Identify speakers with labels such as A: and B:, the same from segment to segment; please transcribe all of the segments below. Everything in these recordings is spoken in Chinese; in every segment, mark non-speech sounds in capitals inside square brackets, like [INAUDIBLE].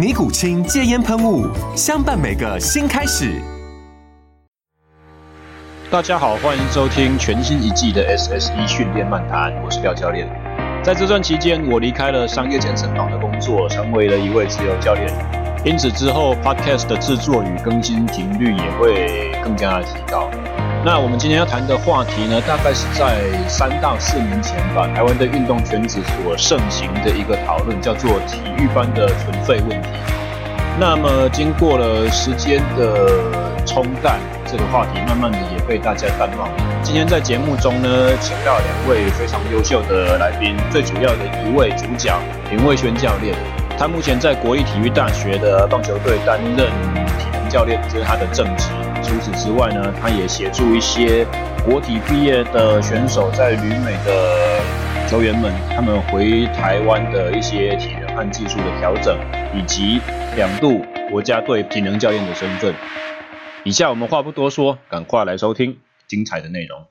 A: 尼古清戒烟喷雾，相伴每个新开始。
B: 大家好，欢迎收听全新一季的 SSE 训练漫谈，我是廖教练。在这段期间，我离开了商业健身房的工作，成为了一位自由教练。因此之后，Podcast 的制作与更新频率也会更加的提高。那我们今天要谈的话题呢，大概是在三到四年前吧，台湾的运动圈子所盛行的一个讨论，叫做体育班的存废问题。那么经过了时间的冲淡，这个话题慢慢的也被大家淡忘。今天在节目中呢，请到两位非常优秀的来宾，最主要的一位主角林魏轩教练，他目前在国立体育大学的棒球队担任体能教练，这是他的正职。除此之外呢，他也协助一些国体毕业的选手，在旅美的球员们，他们回台湾的一些体能和技术的调整，以及两度国家队体能教练的身份。以下我们话不多说，赶快来收听精彩的内容。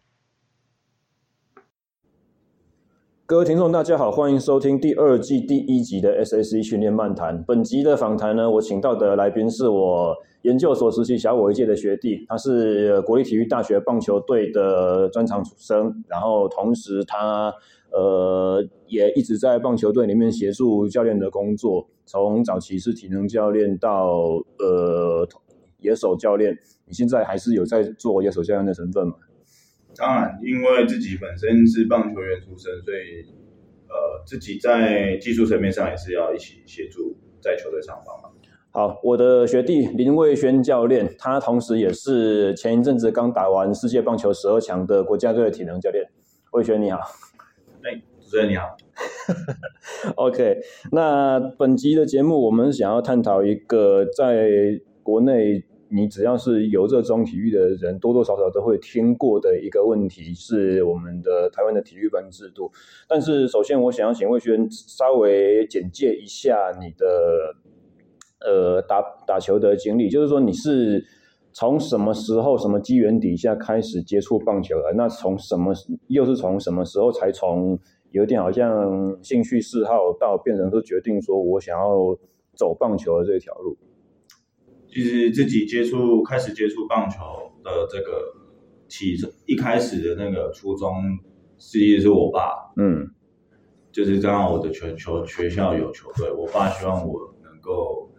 C: 各位听众，大家好，欢迎收听第二季第一集的 SSE 训练漫谈。本集的访谈呢，我请到的来宾是我研究所实习小我一届的学弟，他是国立体育大学棒球队的专长出身，然后同时他呃也一直在棒球队里面协助教练的工作，从早期是体能教练到呃野手教练，你现在还是有在做野手教练的身份吗？
D: 当然，因为自己本身是棒球员出身，所以呃，自己在技术层面上也是要一起协助在球队上帮忙。
C: 好，我的学弟林卫轩教练，他同时也是前一阵子刚打完世界棒球十二强的国家队的体能教练。卫轩你好，
D: 哎，主持人你好。[LAUGHS]
C: OK，那本集的节目我们想要探讨一个在国内。你只要是有热衷体育的人，多多少少都会听过的一个问题，是我们的台湾的体育班制度。但是，首先我想要请魏轩稍微简介一下你的呃打打球的经历，就是说你是从什么时候、什么机缘底下开始接触棒球的？那从什么又是从什么时候才从有点好像兴趣嗜好到变成说决定说我想要走棒球的这条路？
D: 其实自己接触开始接触棒球的这个起一开始的那个初衷，实际是我爸，嗯，就是刚好我的全球学校有球队，我爸希望我能够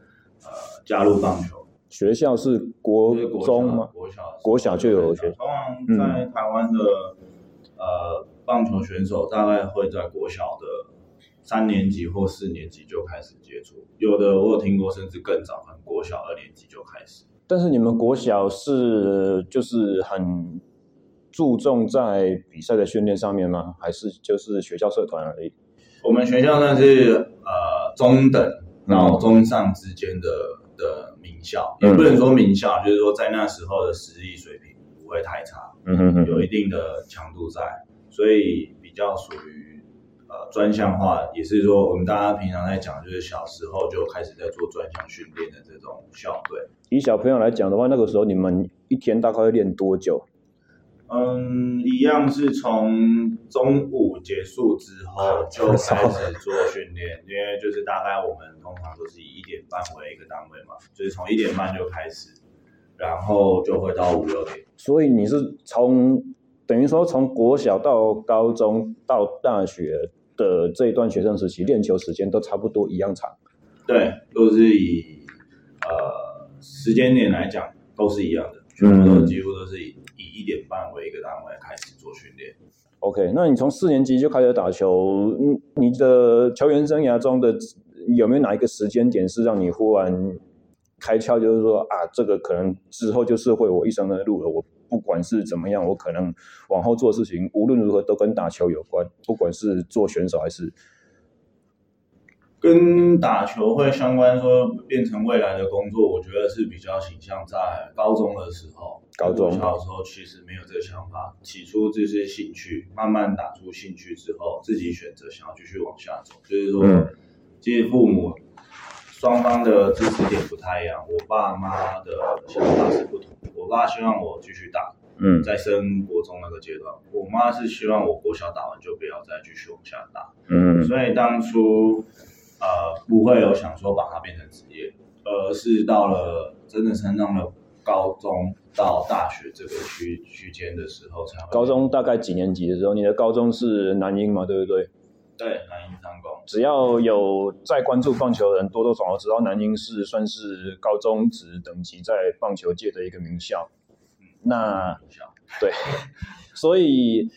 D: 呃加入棒球。
C: 学校是国中吗？
D: 国小，
C: 国小就有学校。
D: 通常在台湾的、嗯、呃棒球选手大概会在国小的。三年级或四年级就开始接触，有的我有听过，甚至更早，可能国小二年级就开始。
C: 但是你们国小是就是很注重在比赛的训练上面吗？还是就是学校社团而已？
D: 我们学校呢是呃中等，然后中上之间的的名校，嗯、也不能说名校，就是说在那时候的实力水平不会太差，嗯哼哼，有一定的强度在，所以比较属于。呃，专项化也是说，我们大家平常在讲，就是小时候就开始在做专项训练的这种校队。
C: 以小朋友来讲的话，那个时候你们一天大概会练多久？
D: 嗯，一样是从中午结束之后就开始做训练，因为就是大概我们通常都是以一点半为一个单位嘛，就是从一点半就开始，然后就会到五六点。
C: 所以你是从等于说从国小到高中到大学。的这一段学生时期练球时间都差不多一样长，
D: 对，都是以呃时间点来讲都是一样的，全部都几乎都是以以一点半为一个单位开始做训练。
C: OK，那你从四年级就开始打球，你的球员生涯中的有没有哪一个时间点是让你忽然开窍，就是说啊，这个可能之后就是会我一生的路了。我不管是怎么样，我可能往后做事情，无论如何都跟打球有关，不管是做选手还是。
D: 跟打球会相关，说变成未来的工作，我觉得是比较倾向在高中的时候。
C: 高中
D: 小时候其实没有这个想法，起初这些兴趣，慢慢打出兴趣之后，自己选择想要继续往下走。就是说，嗯、其实父母双方的知识点不太一样。我爸妈的想法是不同，我爸希望我继续打，嗯，在升国中那个阶段，我妈是希望我国小打完就不要再继续往下打，嗯，所以当初。呃，不会有想说把它变成职业，而是到了真的升上了高中到大学这个区区间的时候才会。
C: 高中大概几年级的时候？你的高中是南英嘛？对不对？
D: 对，南英商工。
C: 只要有在关注棒球的人，多多少少知道南京市算是高中职等级在棒球界的一个名校。嗯，那对，[LAUGHS] 所以。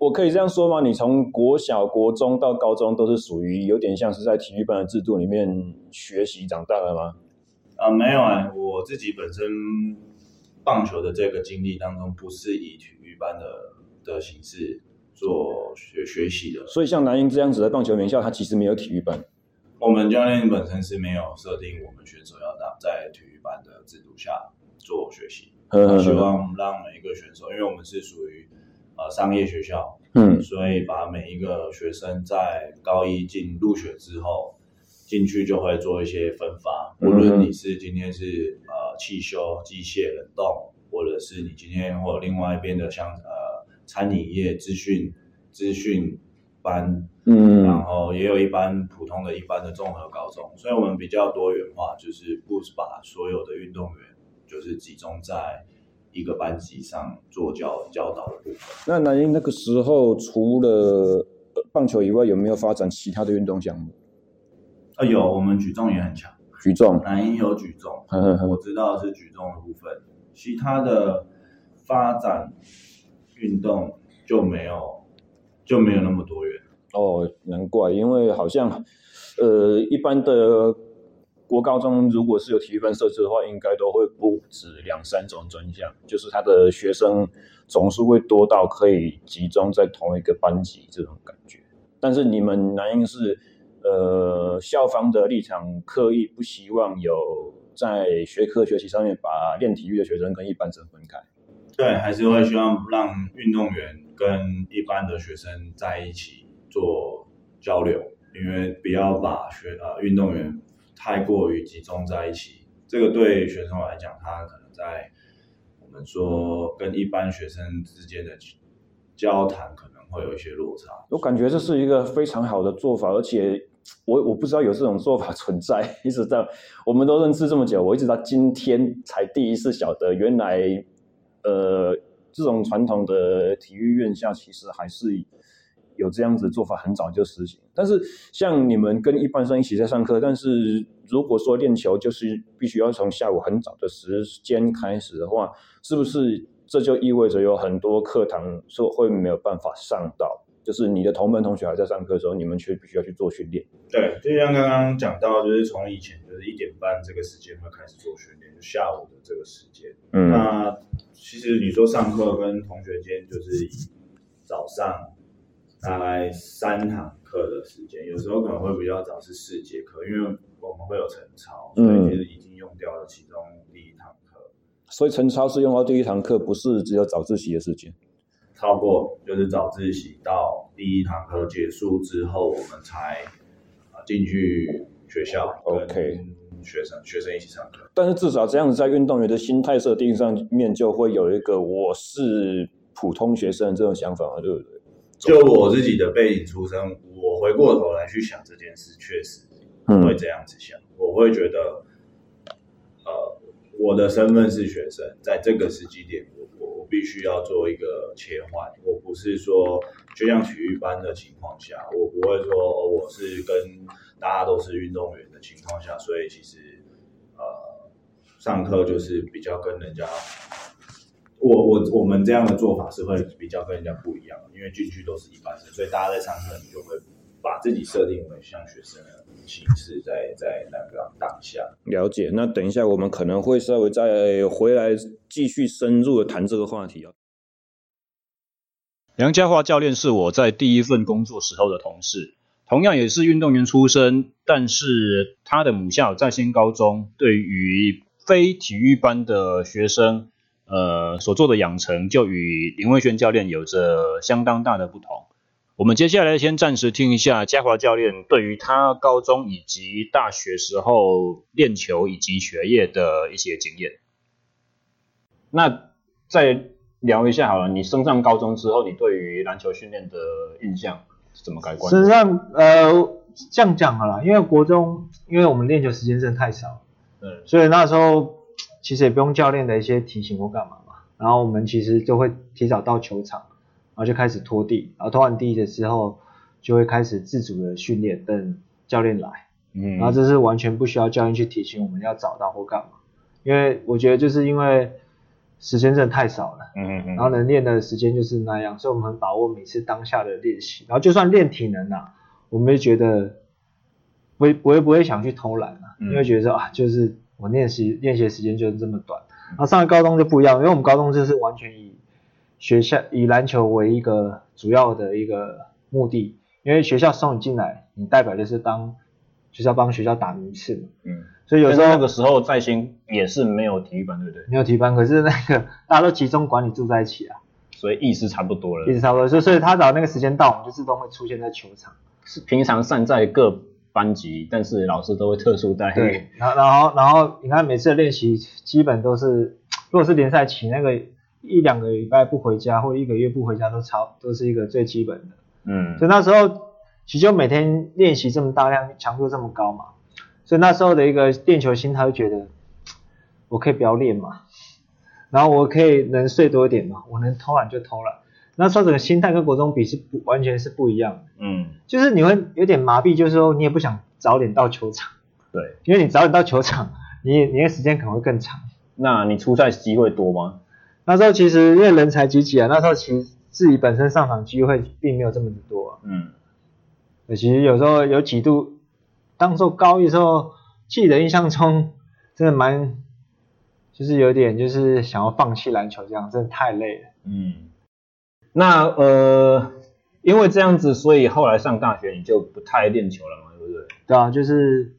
C: 我可以这样说吗？你从国小、国中到高中都是属于有点像是在体育班的制度里面学习长大的吗？
D: 啊，没有啊，我自己本身棒球的这个经历当中，不是以体育班的的形式做学学习的。
C: 所以像南英这样子的棒球名校，它其实没有体育班。
D: 我们教练本身是没有设定我们选手要打在体育班的制度下做学习，他希望让每一个选手，因为我们是属于。呃，商业学校，嗯，所以把每一个学生在高一进入学之后，进去就会做一些分发。无论你是今天是呃汽修、机械、冷冻，或者是你今天或另外一边的像呃餐饮业、资讯资讯班，嗯，然后也有一般普通的一般的综合高中，所以我们比较多元化，就是不把所有的运动员就是集中在。一个班级上做教教导的部分。
C: 那南英那个时候除了棒球以外，有没有发展其他的运动项目？
D: 啊，有，我们举重也很强。
C: 举重，
D: 南英有举重，我知道是举重的部分。其他的发展运动就没有就没有那么多元。
C: 哦，难怪，因为好像呃一般的。国高中如果是有体育班设置的话，应该都会不止两三种专项，就是他的学生总数会多到可以集中在同一个班级这种感觉。但是你们南英是呃校方的立场，刻意不希望有在学科学习上面把练体育的学生跟一般生分开。
D: 对，还是会希望让运动员跟一般的学生在一起做交流，因为不要把学呃运动员。太过于集中在一起，这个对学生来讲，他可能在我们说跟一般学生之间的交谈可能会有一些落差。
C: 我感觉这是一个非常好的做法，而且我我不知道有这种做法存在，[LAUGHS] 一直到我们都认识这么久，我一直到今天才第一次晓得，原来呃这种传统的体育院校其实还是。有这样子做法，很早就实行。但是像你们跟一般生一起在上课，但是如果说练球就是必须要从下午很早的时间开始的话，是不是这就意味着有很多课堂说会没有办法上到？就是你的同班同学还在上课的时候，你们却必须要去做训练。
D: 对，就像刚刚讲到，就是从以前就是一点半这个时间会开始做训练，就下午的这个时间。嗯，那其实你说上课跟同学间就是早上。大概三堂课的时间，有时候可能会比较早，是四节课，因为我们会有晨操，所以其实已经用掉了其中第一堂课。
C: 所以晨操是用到第一堂课，不是只有早自习的时间。
D: 超过就是早自习到第一堂课结束之后，我们才啊进去学校，OK，学生学生一起上课。
C: 但是至少这样子，在运动员的心态设定上面，就会有一个我是普通学生这种想法嘛，对不对？
D: 就我自己的背景出身，我回过头来去想这件事，确实会这样子想。嗯、我会觉得，呃，我的身份是学生，在这个时机点，我我必须要做一个切换。我不是说就像体育班的情况下，我不会说哦，我是跟大家都是运动员的情况下，所以其实呃，上课就是比较跟人家我我我们这样的做法是会比较跟人家不一样，因为进去都是一般生，所以大家在上课你就会把自己设定为像学生的形式在，在在那个当下。
E: 了解。那等一下我们可能会稍微再回来继续深入的谈这个话题啊。
C: 梁家华教练是我在第一份工作时候的同事，同样也是运动员出身，但是他的母校在新高中对于非体育班的学生。呃，所做的养成就与林威轩教练有着相当大的不同。我们接下来先暂时听一下嘉华教练对于他高中以及大学时候练球以及学业的一些经验。那再聊一下好了，你升上高中之后，你对于篮球训练的印象是怎么改观？
F: 实际上呃，这样讲好了，因为国中，因为我们练球时间真的太少，
C: 嗯，
F: 所以那时候。其实也不用教练的一些提醒或干嘛嘛，然后我们其实就会提早到球场，然后就开始拖地，然后拖完地的时候就会开始自主的训练，等教练来，嗯，然后这是完全不需要教练去提醒我们要找到或干嘛，因为我觉得就是因为时间真的太少了，嗯嗯，然后能练的时间就是那样，所以我们很把握每次当下的练习，然后就算练体能啊，我们也觉得不会不会不会想去偷懒啊，因为觉得说啊就是。我练习练习时间就是这么短，然后上了高中就不一样，因为我们高中就是完全以学校以篮球为一个主要的一个目的，因为学校送你进来，你代表就是当学校帮学校打名次嘛。嗯。所以有时候
C: 那个时候在新也是没有体育班，对不对？
F: 没有体育班，可是那个 [LAUGHS] 大家都集中管理住在一起啊，
C: 所以意思差不多了。
F: 意思差不多，所以所以他找那个时间到，我们就自动会出现在球场。
C: 是平常散在各。班级，但是老师都会特殊待遇。
F: 对，然后然后然后你看每次的练习基本都是，如果是联赛期那个一两个礼拜不回家或者一个月不回家都超都是一个最基本的。嗯，所以那时候其实就每天练习这么大量，强度这么高嘛，所以那时候的一个练球心态就觉得 [TSK] 我可以不要练嘛，然后我可以能睡多一点嘛，我能偷懒就偷懒。那时候整个心态跟国中比是不完全是不一样的，嗯，就是你会有点麻痹，就是说你也不想早点到球场，
C: 对，
F: 因为你早点到球场，你你的时间可能会更长。
C: 那你出赛机会多吗？
F: 那时候其实因为人才济济啊，那时候其实自己本身上场机会并没有这么的多，啊，嗯，其实有时候有几度，当时候高一的时候，记得印象中真的蛮，就是有点就是想要放弃篮球这样，真的太累了，嗯。
C: 那呃，因为这样子，所以后来上大学你就不太练球了嘛，对不对？
F: 对啊，就是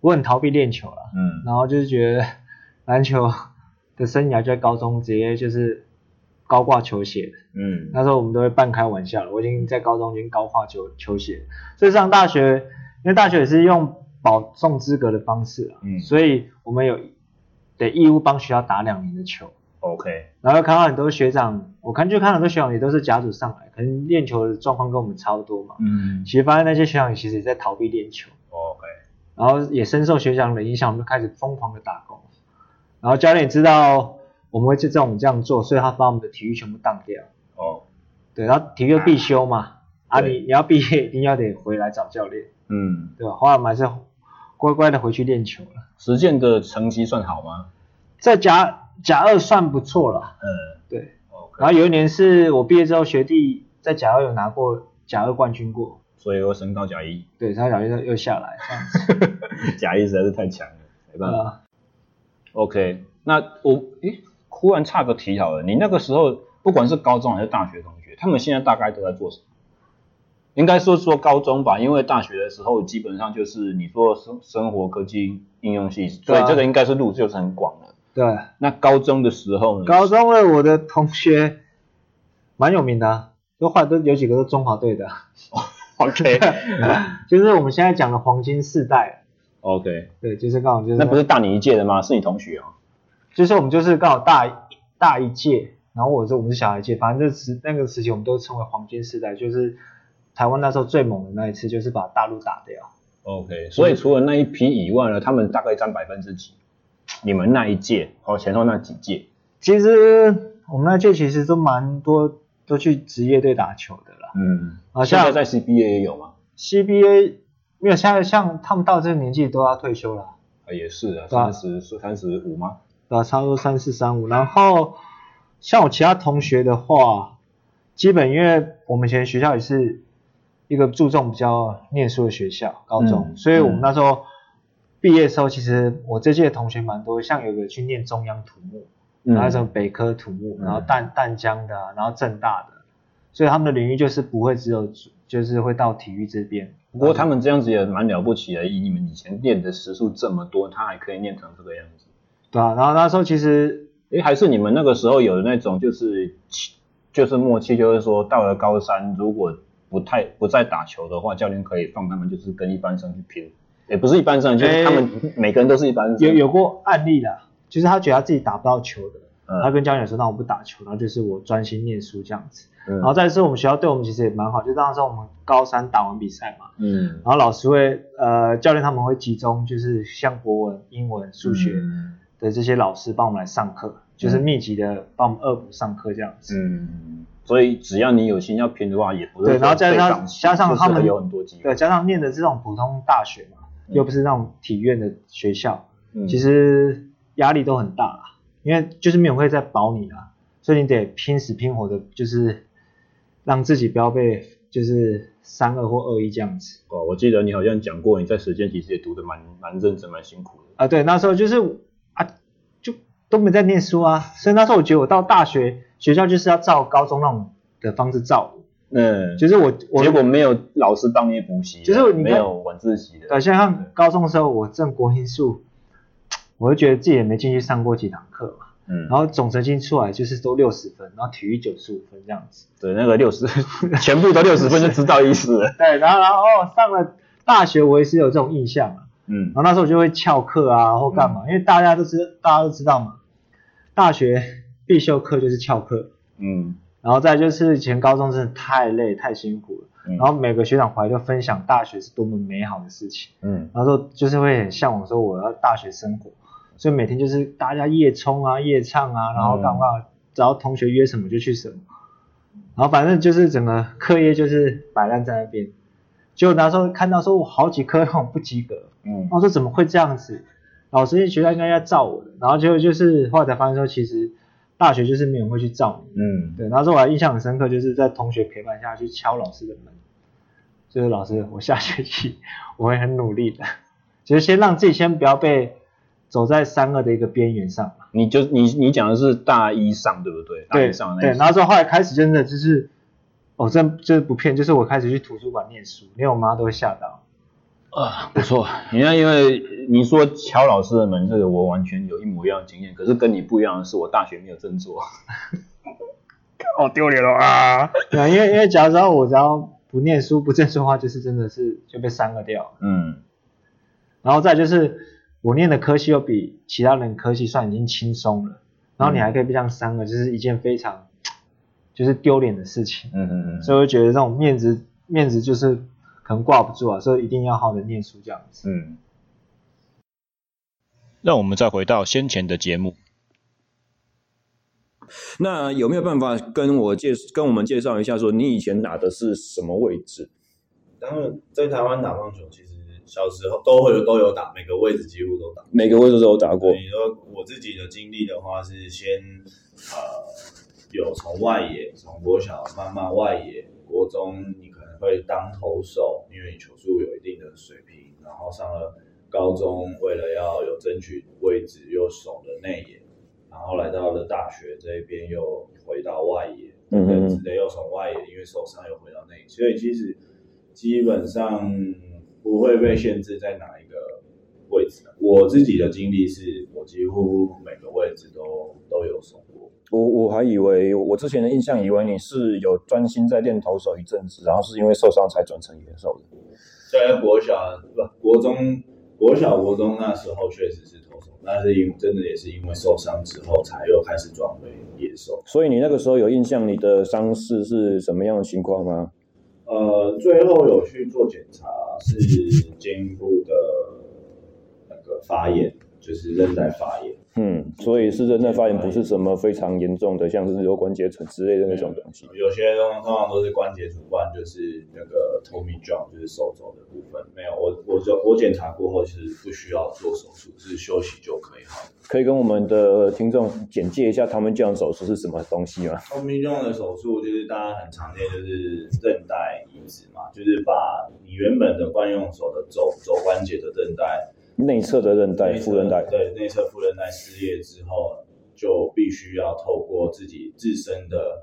F: 我很逃避练球了，嗯，然后就是觉得篮球的生涯就在高中直接就是高挂球鞋，嗯，那时候我们都会半开玩笑了，我已经在高中已经高挂球球鞋，所以上大学，因为大学也是用保送资格的方式啊，嗯，所以我们有得义务帮学校打两年的球。
C: OK，
F: 然后看到很多学长，我看就看很多学长也都是甲组上来，可能练球的状况跟我们差不多嘛。嗯，其实发现那些学长其实也在逃避练球。
C: OK，
F: 然后也深受学长的影响，我们就开始疯狂的打工。然后教练也知道我们会就这种这样做，所以他把我们的体育全部当掉。哦，oh. 对，然后体育必修嘛，啊，啊你你要毕业一定要得回来找教练。嗯，对吧？后来我们还是乖乖的回去练球了。
C: 实践的成绩算好吗？
F: 在甲。甲二算不错了，嗯，对.然后有一年是我毕业之后，学弟在甲二有拿过甲二冠军过，
C: 所以又升到甲一，
F: 对，他甲一又下来，这样子，[LAUGHS]
C: 甲一实在是太强了，没办法。OK，那我诶，忽然差个题好了，你那个时候不管是高中还是大学同学，他们现在大概都在做什么？应该说说高中吧，因为大学的时候基本上就是你说生生活科技应用系，所以这个应该是路就是很广的。
F: 对，
C: 那高中的时候呢？
F: 高中的我的同学蛮有名的，啊，都换都有几个都中华队的。[LAUGHS]
C: OK，[LAUGHS]
F: 就是我们现在讲的黄金世代。
C: OK，
F: 对，就是刚好就是。
C: 那不是大你一届的吗？是你同学哦。
F: 就是我们就是刚好大大一届，然后我是我们是小一届，反正这时那个时期我们都称为黄金时代，就是台湾那时候最猛的那一次，就是把大陆打掉。
C: OK，所以除了那一批以外呢，他们大概占百分之几？你们那一届和前后那几届，
F: 其实我们那届其实都蛮多都去职业队打球的啦。嗯，
C: 啊，现在在 CBA 也有吗
F: ？CBA 没有，现在像他们到这个年纪都要退休了。
C: 啊，也是啊，三十三十五吗？
F: 啊，差不多三四三五。然后像我其他同学的话，基本因为我们以前学校也是一个注重比较念书的学校，高中，嗯、所以我们那时候毕业的时候，其实我这届同学蛮多，像有个去念中央土木，嗯、然后什么北科土木，然后淡淡江的，然后政大的，所以他们的领域就是不会只有就是会到体育这边。
B: 不过他们这样子也蛮了不起的，以你们以前练的时数这么多，他还可以练成这个样子。
F: 对啊，然后那时候其实，
B: 诶，还是你们那个时候有的那种，就是就是默契，就是说到了高三，如果不太不再打球的话，教练可以放他们就是跟一般生去拼，也不是一般生，就是他们每个人都是一般生。
F: 有有过案例的，就是他觉得他自己打不到球的，嗯、他跟教练说：“那我不打球，然后就是我专心念书这样子。嗯”然后再是我们学校对我们其实也蛮好，就那时候我们高三打完比赛嘛，嗯，然后老师会呃教练他们会集中，就是像国文、英文、数学。嗯的这些老师帮我们来上课，就是密集的帮我们恶补上课这样子。
B: 嗯，所以只要你有心要拼的话，也不是
F: 对。然后加上加上他们有很多机会，对，加上念的这种普通大学嘛，嗯、又不是那种体院的学校，嗯、其实压力都很大啦，因为就是没有会在保你啦，所以你得拼死拼活的，就是让自己不要被就是三二或二一这样子。
B: 哦，我记得你好像讲过，你在实践其实也读的蛮蛮认真、蛮辛苦的。
F: 啊，对，那时候就是啊，就。都没在念书啊，所以那时候我觉得我到大学学校就是要照高中那种的方式照，嗯，就是我我
B: 结果没有老师帮你补习，就是没有晚自习的，
F: 对，像高中的时候我正国英数，我就觉得自己也没进去上过几堂课嘛，嗯，然后总成绩出来就是都六十分，然后体育九十五分这样子，
B: 对，那个六十全部都六十分就知道意思了，
F: 对，然后然后哦上了大学我也是有这种印象啊，嗯，然后那时候我就会翘课啊或干嘛，嗯、因为大家都知大家都知道嘛。大学必修课就是翘课，嗯，然后再就是以前高中真的太累太辛苦了，嗯、然后每个学长回来就分享大学是多么美好的事情，嗯，然后说就是会很向往说我要大学生活，所以每天就是大家夜冲啊夜唱啊，然后干嘛，只要同学约什么就去什么，然后反正就是整个课业就是摆烂在那边，结果那时候看到说我好几科那种不及格，嗯，我说怎么会这样子？老师学校应该要照我。的，然后就就是后来才发现说，其实大学就是没有人会去照你，嗯，对。然后说我还印象很深刻，就是在同学陪伴下去敲老师的门，就是老师，我下学期我会很努力的，就是先让自己先不要被走在三二的一个边缘上嘛。
B: 你就你你讲的是大一上对不对？大一上那
F: 对，对。然后之后来开始真的就是，哦，真就是不骗，就是我开始去图书馆念书，连我妈都会吓到。
B: 啊，不错，你看，因为你说敲老师的门，这个我完全有一模一样的经验。可是跟你不一样的是，我大学没有这么做，
F: 好 [LAUGHS] 丢脸了啊！对啊，因为因为假如说我只要不念书、不正式的话，就是真的是就被删了掉。嗯，然后再就是我念的科系又比其他人科系算已经轻松了，然后你还可以被这样删了，就是一件非常就是丢脸的事情。嗯嗯嗯，所以我觉得这种面子面子就是。可能挂不住啊，所以一定要好好的念书这样子。嗯，
B: 让我们再回到先前的节目。
C: 那有没有办法跟我介跟我们介绍一下，说你以前打的是什么位置？
D: 然后，在台湾打棒球，其实小时候都会有都有打，每个位置几乎都打，
C: 每个位置都有打过。
D: 你说我自己的经历的话，是先呃有从外野，从国小慢慢外野，国中你可能。会当投手，因为你球速有一定的水平，然后上了高中，为了要有争取位置，又守了内野，然后来到了大学这边，又回到外野，嗯哼，只得又从外野，因为受伤又回到内野，所以其实基本上不会被限制在哪一个位置。我自己的经历是，我几乎每个位置都都有守过。
C: 我我还以为我之前的印象以为你是有专心在练投手一阵子，然后是因为受伤才转成野手的。
D: 在国小不国中国小国中那时候确实是投手，那是因真的也是因为受伤之后才又开始转为野手。
C: 所以你那个时候有印象你的伤势是什么样的情况吗？
D: 呃，最后有去做检查，是肩部的那个发炎，就是韧带发炎。
C: 嗯，所以是韧带发炎不是什么非常严重的，像是有关节层之类的那种东西。
D: 有些东西通常都是关节主观，就是那个 Tommy John，就是手肘的部分。没有，我我就我检查过后是不需要做手术，是休息就可以好。
C: 可以跟我们的听众简介一下 Tommy John 手术是什么东西吗
D: ？Tommy John 的手术就是大家很常见，就是韧带移植嘛，就是把你原本的惯用手的肘肘关节的韧带。
C: 内侧的韧带、副韧带，
D: 对，内侧副韧带撕裂之后，就必须要透过自己自身的，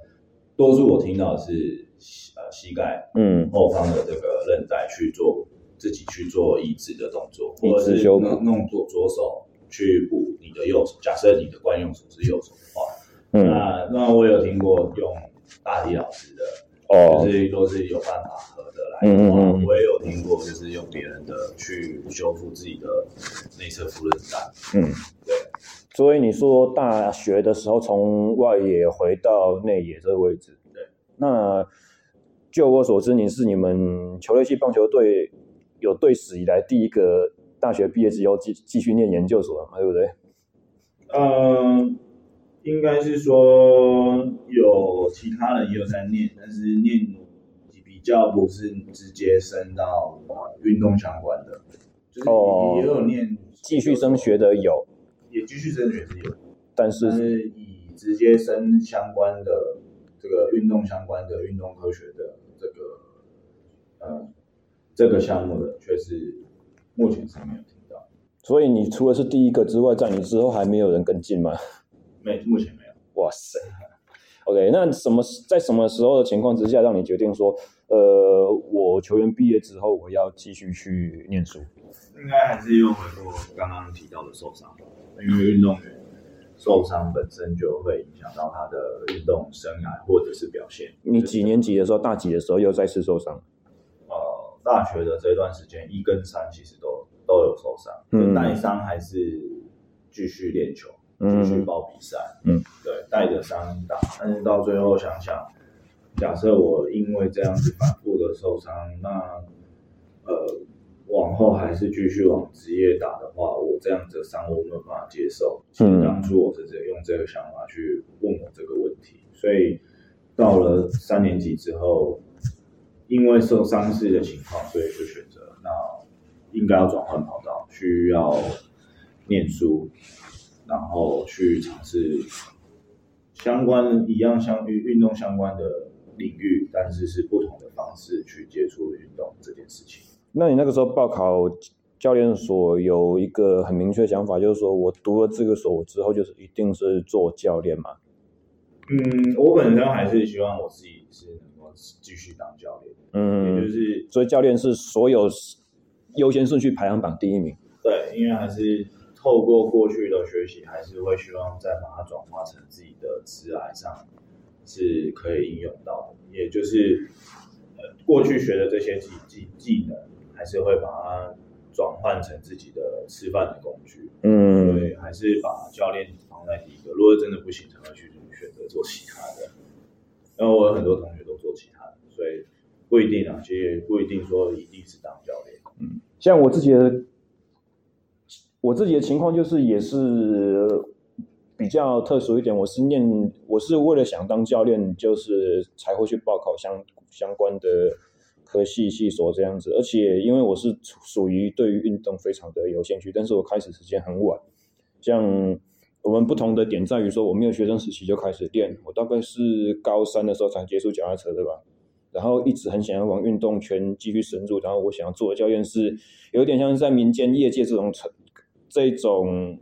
D: 多数我听到的是呃膝盖，嗯，后方的这个韧带去做自己去做移植的动作，或者是弄弄左左手去补你的右手。假设你的惯用手是右手的话，嗯，那那我有听过用大体老师的，哦，就是都是有办法。嗯嗯嗯，我也有听过，就是用别人的去修复自己的内侧副韧带。嗯，对。
C: 所以你说大学的时候从外野回到内野这个位置，
D: 对。
C: 那就我所知，你是你们球类系棒球队有队史以来第一个大学毕业之后继继续念研究所的嘛，对不对？
D: 嗯，应该是说有其他人也有在念，但是念。比较不是直接升到运动相关的，就是也有念
C: 继续升学的有，
D: 也继续升学是有，
C: 但是，
D: 但是以直接升相关的这个运动相关的运动科学的这个呃这个项目的，却是目前是没有听到。
C: 所以你除了是第一个之外，在你之后还没有人跟进吗？
D: 没，目前没有。
C: 哇塞，OK，那什么在什么时候的情况之下让你决定说？呃，我球员毕业之后，我要继续去念书。
D: 应该还是因为回过刚刚提到的受伤，因为运动员受伤本身就会影响到他的运动生涯或者是表现。
C: 你几年级的时候，大几的时候又再次受伤？
D: 呃，大学的这段时间一跟三其实都都有受伤，嗯，带伤还是继续练球，继续报比赛，嗯，对，带着伤打，但是到最后想想。假设我因为这样子反复的受伤，那呃往后还是继续往职业打的话，我这样子的伤我没有办法接受。其实当初我是这用这个想法去问我这个问题，所以到了三年级之后，因为受伤势的情况，所以就选择那应该要转换跑道，需要念书，然后去尝试相关一样相与运动相关的。领域，但是是不同的方式去接触运动这件事情。
C: 那你那个时候报考教练所有一个很明确的想法，就是说我读了这个所之后，就是一定是做教练嘛？
D: 嗯，我本身还是希望我自己是能够继续当教练。嗯，也就是
C: 所以教练是所有优先顺序排行榜第一名。
D: 对，因为还是透过过去的学习，还是会希望再把它转化成自己的职涯上。是可以应用到的，也就是呃过去学的这些技技技能，还是会把它转换成自己的吃饭的工具。嗯，所以还是把教练放在第一个。如果真的不行，才会去选择做其他的。然后我有很多同学都做其他的，所以不一定啊，其实也不一定说一定是当教练。
C: 嗯，像我自己的，我自己的情况就是也是。比较特殊一点，我是念，我是为了想当教练，就是才会去报考相相关的科系系所这样子。而且因为我是属于对于运动非常的有兴趣，但是我开始时间很晚。像我们不同的点在于说，我没有学生时期就开始练，我大概是高三的时候才接触脚踏车，的吧？然后一直很想要往运动圈继续深入，然后我想要做的教练是有点像是在民间业界这种这种。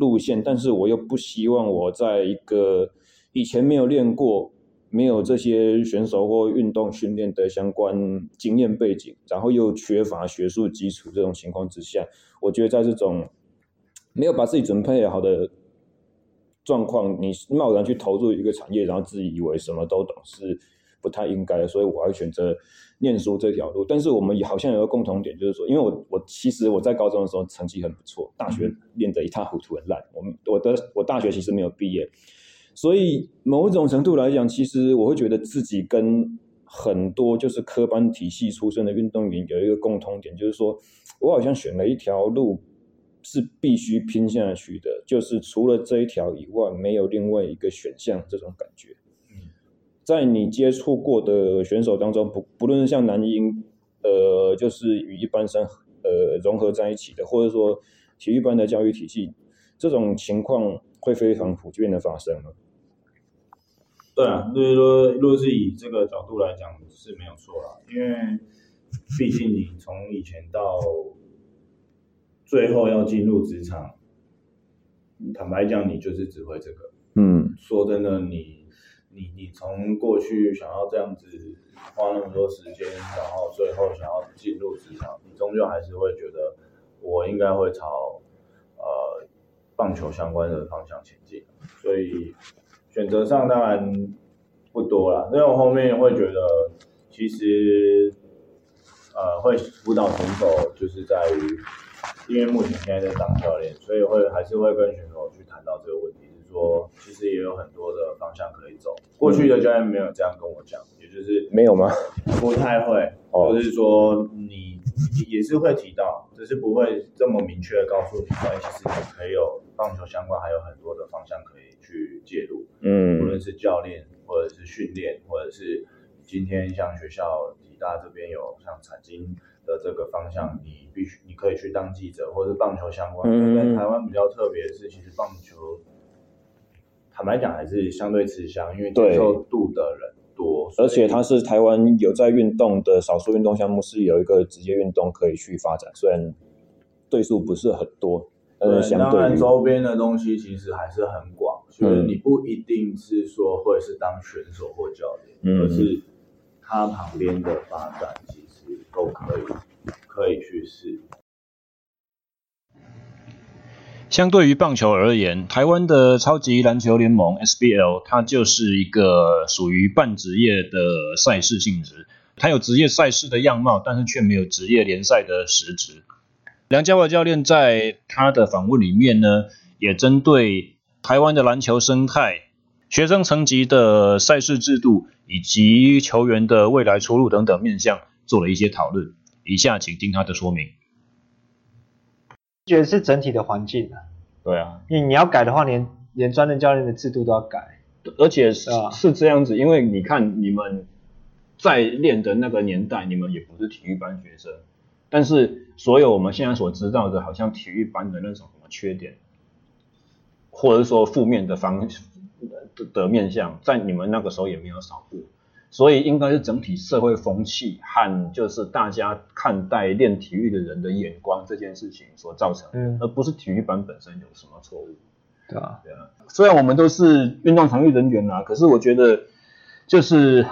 C: 路线，但是我又不希望我在一个以前没有练过、没有这些选手或运动训练的相关经验背景，然后又缺乏学术基础这种情况之下，我觉得在这种没有把自己准备好的状况，你贸然去投入一个产业，然后自以为什么都懂是不太应该的，所以我会选择。念书这条路，但是我们也好像有个共同点，就是说，因为我我其实我在高中的时候成绩很不错，大学练得一塌糊涂很烂。我们我的我大学其实没有毕业，所以某一种程度来讲，其实我会觉得自己跟很多就是科班体系出身的运动员有一个共通点，就是说我好像选了一条路，
G: 是必须拼下去的，就是除了这一条以外，没有另外一个选项这种感觉。在你接触过的选手当中，不不论是像男婴，呃，就是与一般生呃融合在一起的，或者说体育班的教育体系，这种情况会非常普遍的发生吗？
D: 对啊，就是说，如果是以这个角度来讲是没有错啦，因为毕竟你从以前到最后要进入职场，坦白讲，你就是只会这个。嗯，说真的，你你你从过去想要这样子花那么多时间，然后最后想要进入职场，你终究还是会觉得我应该会朝呃棒球相关的方向前进，所以。选择上当然不多了，因为我后面会觉得，其实，呃，会辅导选手就是在于，因为目前现在在当教练，所以会还是会跟选手去到这个问题，是说其实也有很多的方向可以走。过去的教练没有这样跟我讲，也就是
G: 没有吗？
D: 不太会，就是说你也是会提到，只是不会这么明确的告诉你，但其实你可以有棒球相关还有很多的方向可以去介入。嗯，无论是教练，或者是训练，或者是今天像学校体大这边有像财经的这个方向，你必须你可以去当记者，或者是棒球相关。嗯，在台湾比较特别的是，其实棒球坦白讲还是相对吃香，因为接受度的人多，
G: 而且它是台湾有在运动的少数运动项目，是有一个职业运动可以去发展，虽然对数不是很多，对，
D: 当然周边的东西其实还是很广。就是你不一定是说会是当选手或教练，嗯，而是他旁边的发展都可以可以去试。
C: 相对于棒球而言，台湾的超级篮球联盟 SBL 它就是一个属于半职业的赛事性质，它有职业赛事的样貌，但是却没有职业联赛的实质。梁家伟教练在他的访问里面呢，也针对。台湾的篮球生态、学生层级的赛事制度以及球员的未来出路等等面向做了一些讨论。以下请听他的说明。
F: 觉得是整体的环境啊。
C: 对啊，
F: 你你要改的话，连连专任教练的制度都要改。
C: 而且是是这样子，因为你看你们在练的那个年代，你们也不是体育班学生，但是所有我们现在所知道的，好像体育班的那种什么缺点。或者说负面的方的的面向，在你们那个时候也没有少过，所以应该是整体社会风气和就是大家看待练体育的人的眼光这件事情所造成，嗯，而不是体育班本身有什么错误，
F: 对啊，
C: 对啊，虽然我们都是运动场域人员啦，可是我觉得就是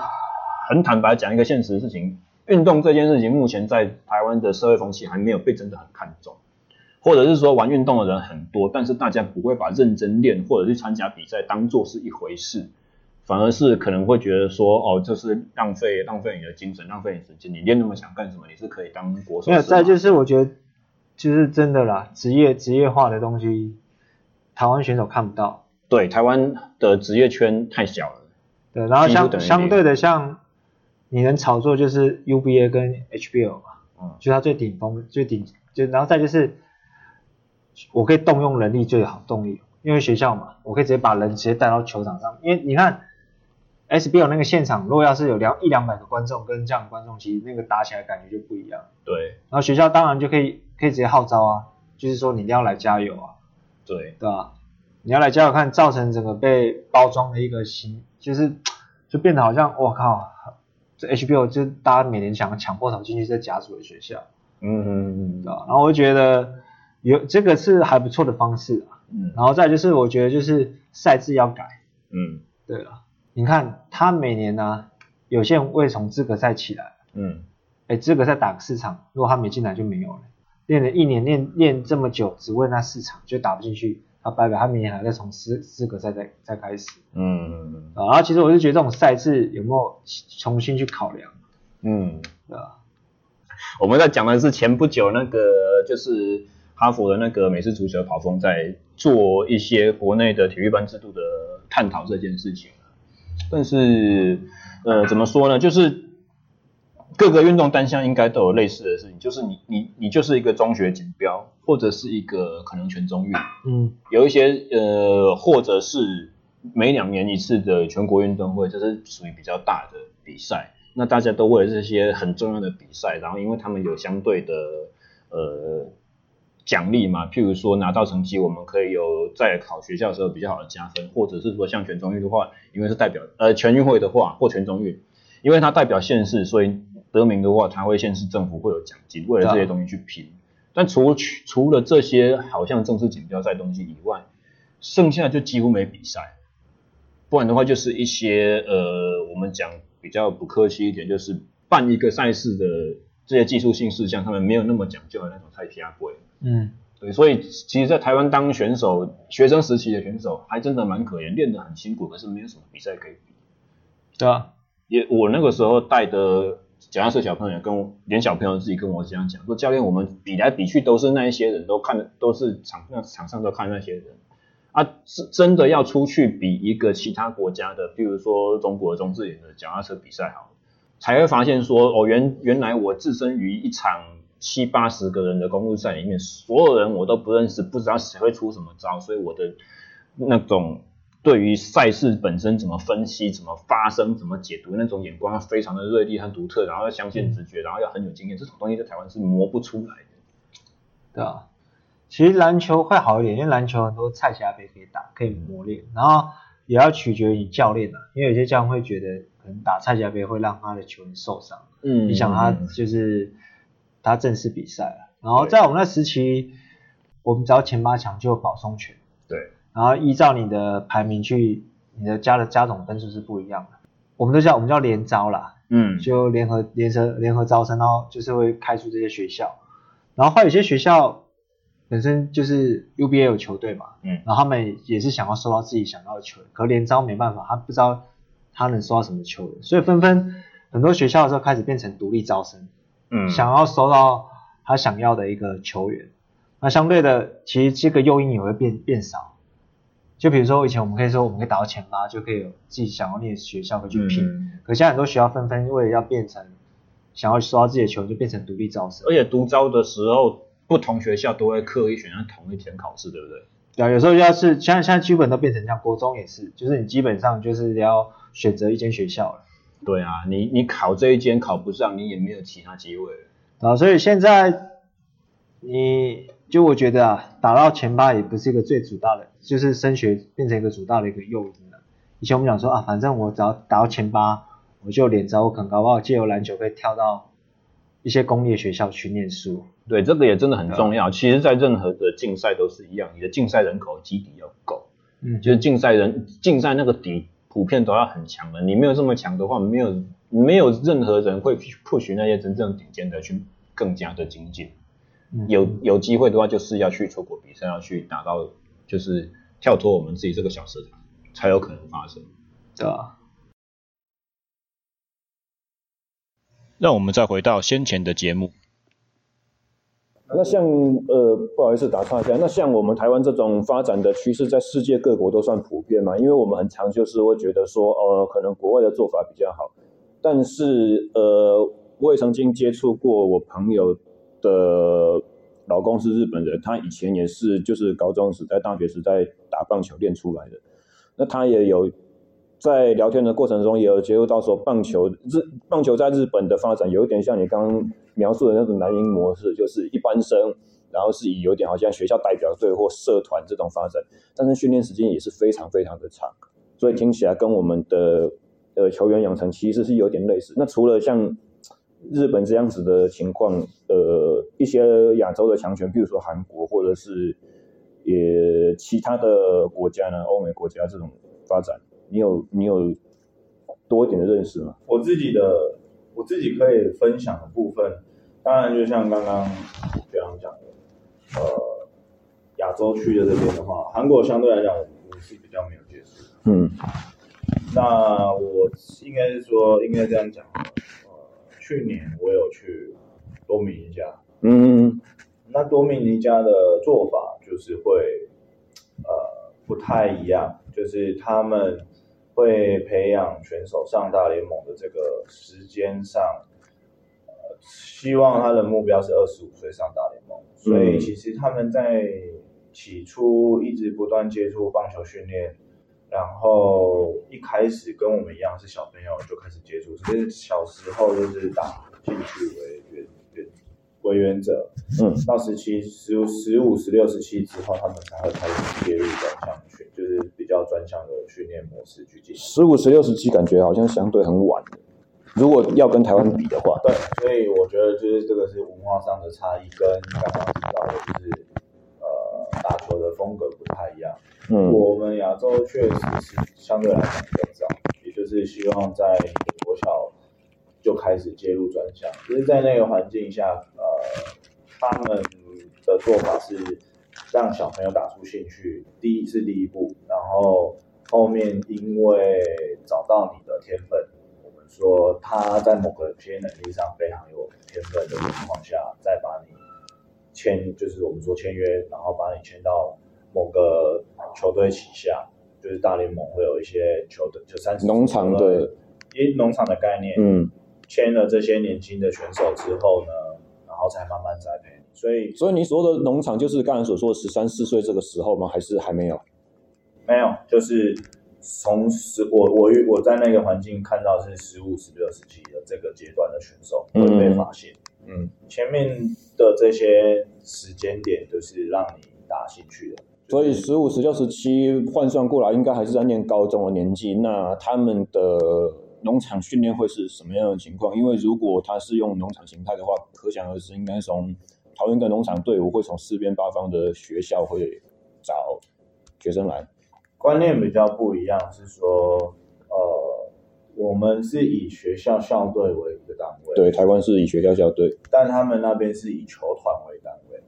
C: 很坦白讲一个现实的事情，运动这件事情目前在台湾的社会风气还没有被真的很看重。或者是说玩运动的人很多，但是大家不会把认真练或者去参加比赛当做是一回事，反而是可能会觉得说，哦，这是浪费浪费你的精神，浪费你时间，你练那么想干什么？你是可以当国手。
F: 没有，再就是我觉得，就是真的啦，职业职业化的东西，台湾选手看不到。
C: 对，台湾的职业圈太小了。
F: 对，然后相相对的，像你能炒作就是 UBA 跟 HBL 嘛，嗯，就它最顶峰最顶，就然后再就是。我可以动用人力最好动力，因为学校嘛，我可以直接把人直接带到球场上。因为你看 SBL 那个现场，如果要是有两一两百个观众跟这样的观众，其实那个打起来感觉就不一样。
C: 对。
F: 然后学校当然就可以可以直接号召啊，就是说你一定要来加油啊。
C: 对。
F: 对吧？你要来加油看，造成整个被包装的一个形，就是就变得好像我靠，这 HBL 就大家每年抢抢破头进去这甲组的学校。
C: 嗯嗯嗯。
F: 对吧？然后我就觉得。有这个是还不错的方式啊，嗯，然后再就是我觉得就是赛制要改，
C: 嗯，
F: 对了，你看他每年呢、啊，有些人会从资格赛起来，
C: 嗯，
F: 哎，资格赛打个四场，如果他没进来就没有了，练了一年练练这么久，只为那四场就打不进去，他拜拜，他明年还在从资资格赛再再开始，
C: 嗯嗯嗯，
F: 然后其实我就觉得这种赛制有没有重新去考量，
C: 嗯，
F: 对吧？
C: 我们在讲的是前不久那个就是。哈佛的那个美式足球跑锋在做一些国内的体育班制度的探讨这件事情，但是呃怎么说呢？就是各个运动单项应该都有类似的事情，就是你你你就是一个中学锦标，或者是一个可能全中运，
F: 嗯，
C: 有一些呃，或者是每两年一次的全国运动会，这是属于比较大的比赛。那大家都为了这些很重要的比赛，然后因为他们有相对的呃奖励嘛，譬如说拿到成绩，我们可以有在考学校的时候比较好的加分，或者是说像全中运的话，因为是代表呃全运会的话或全中运，因为它代表县市，所以得名的话，它会县市政府会有奖金，为了这些东西去拼。但除除了这些好像正式锦标赛东西以外，剩下就几乎没比赛，不然的话就是一些呃我们讲。比较不客气一点，就是办一个赛事的这些技术性事项，他们没有那么讲究的那种菜价贵。
F: 嗯，
C: 对，所以其实，在台湾当选手，学生时期的选手还真的蛮可怜，练得很辛苦，可是没有什么比赛可以比。
F: 对啊，
C: 也我那个时候带的脚踏车小朋友跟我，连小朋友自己跟我这样讲，说教练，我们比来比去都是那一些人，都看的都是场那场上都看那些人。啊，是真的要出去比一个其他国家的，比如说中国的中字眼的脚踏车比赛好，才会发现说，哦，原原来我置身于一场七八十个人的公路赛里面，所有人我都不认识，不知道谁会出什么招，所以我的那种对于赛事本身怎么分析、怎么发生、怎么解读那种眼光要非常的锐利和独特，然后要相信直觉，然后要很有经验，这种东西在台湾是磨不出来的，
F: 对啊。其实篮球会好一点，因为篮球很多菜夹杯可以打，可以磨练，然后也要取决于教练啊，因为有些教练会觉得可能打蔡家杯会让他的球员受伤，嗯，影响他就是他正式比赛了。然后在我们那时期，我们只要前八强就有保送权，
C: 对，
F: 然后依照你的排名去，你的加的加总分数是不一样的。我们都叫我们叫联招啦，嗯，就联合联合联合招生，然后就是会开出这些学校，然后还有些学校。本身就是 UBA 有球队嘛，嗯，然后他们也是想要收到自己想要的球员，可联招没办法，他不知道他能收到什么球员，所以纷纷很多学校的时候开始变成独立招生，嗯，想要收到他想要的一个球员，那相对的，其实这个诱因也会变变少，就比如说以前我们可以说我们可以打到前八，就可以有自己想要念的学校会去拼，嗯，可现在很多学校纷纷为了要变成想要收到自己的球员，就变成独立招生，
C: 而且独招的时候。不同学校都会刻意选择同一天考试，对不对？
F: 对啊，有时候要是像现在基本都变成像，国中也是，就是你基本上就是要选择一间学校了。
C: 对啊，你你考这一间考不上，你也没有其他机会了。
F: 啊，所以现在你就我觉得啊，打到前八也不是一个最主大的，就是升学变成一个主大的一个诱因了。以前我们讲说啊，反正我只要打到前八，我就连招我可能搞不好借由篮球可以跳到一些公立学校去念书。
C: 对，这个也真的很重要。其实，在任何的竞赛都是一样，你的竞赛人口基底要够。嗯，就是竞赛人竞赛那个底普遍都要很强的。你没有这么强的话，没有没有任何人会 push 那些真正顶尖的去更加的精进。嗯，有有机会的话，就是要去出国比赛，要去达到就是跳脱我们自己这个小市场，才有可能发生。
F: 对啊。
C: 让我们再回到先前的节目。
H: 那像呃，不好意思打岔一下，那像我们台湾这种发展的趋势，在世界各国都算普遍嘛？因为我们很常就是会觉得说，呃，可能国外的做法比较好，但是呃，我也曾经接触过我朋友的老公是日本人，他以前也是就是高中时代、大学时代打棒球练出来的，那他也有。在聊天的过程中，也有接触到说，棒球日棒球在日本的发展有一点像你刚刚描述的那种蓝鹰模式，就是一般生，然后是以有点好像学校代表队或社团这种发展，但是训练时间也是非常非常的长，所以听起来跟我们的呃球员养成其实是有点类似。那除了像日本这样子的情况，呃，一些亚洲的强权，比如说韩国或者是也其他的国家呢，欧美国家这种发展。你有你有多一点的认识吗？
D: 我自己的我自己可以分享的部分，当然就像刚刚这样讲的，呃，亚洲区的这边的话，韩国相对来讲我是比较没有接触。嗯，那我应该是说应该这样讲，呃，去年我有去多米尼加，嗯，那多米尼加的做法就是会呃不太一样，就是他们。会培养选手上大联盟的这个时间上，呃希望他的目标是二十五岁上大联盟，所以其实他们在起初一直不断接触棒球训练，然后一开始跟我们一样是小朋友就开始接触，所以小时候就是打进去为原原为原则，嗯，到十七、十五、十五、十六、十七之后，他们才会开始介入专项训，就是比较专项的训练模式去进行。
C: 十五、十六、十七感觉好像相对很晚。如果要跟台湾比的话，
D: 对，所以我觉得就是这个是文化上的差异，跟刚刚提到的就是呃打球的风格不太一样。嗯，我们亚洲确实是相对来讲更早，也就是希望在国小就开始介入专项，其实在那个环境下，呃，他们的做法是让小朋友打出兴趣，第一是第一步，然后后面因为找到你的天分。我们说他在某个些能力上非常有天分的情况下，再把你签，就是我们说签约，然后把你签到某个球队旗下，就是大联盟会有一些球队，就三十
C: 农场的，
D: 因农场的概念，嗯，签了这些年轻的选手之后呢，然后才慢慢栽培。所以，
C: 所以你所说的农场就是刚才所说的十三四岁这个时候吗？还是还没有？
D: 没有，就是。从十我我我在那个环境看到是十五、十六、十七的这个阶段的选手会被发现，嗯，嗯，前面的这些时间点就是让你打兴趣的，
C: 所以十五、十六、十七换算过来，应该还是在念高中的年纪。那他们的农场训练会是什么样的情况？因为如果他是用农场形态的话，可想而知，应该从桃园的农场队伍会从四边八方的学校会找学生来。
D: 观念比较不一样，是说，呃，我们是以学校校队为一个单位，
C: 对，台湾是以学校校队，
D: 但他们那边是以球团为单位，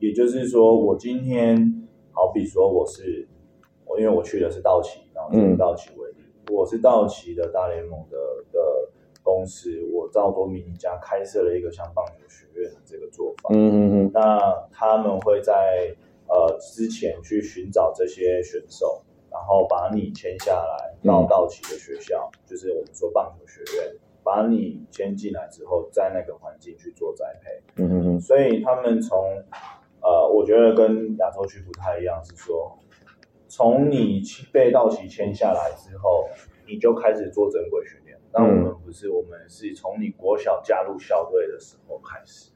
D: 也就是说，我今天好比说我是，我因为我去的是道奇，然后以道奇为例，嗯、我是道奇的大联盟的的公司，我到多米尼加开设了一个像棒球学院的这个做法，嗯嗯嗯，那他们会在呃之前去寻找这些选手。然后把你签下来到道奇的学校，嗯、就是我们说棒球学院，把你签进来之后，在那个环境去做栽培。嗯嗯嗯。所以他们从，呃，我觉得跟亚洲区不太一样，是说，从你被道奇签下来之后，你就开始做正规训练。但我们不是，我们是从你国小加入校队的时候开始。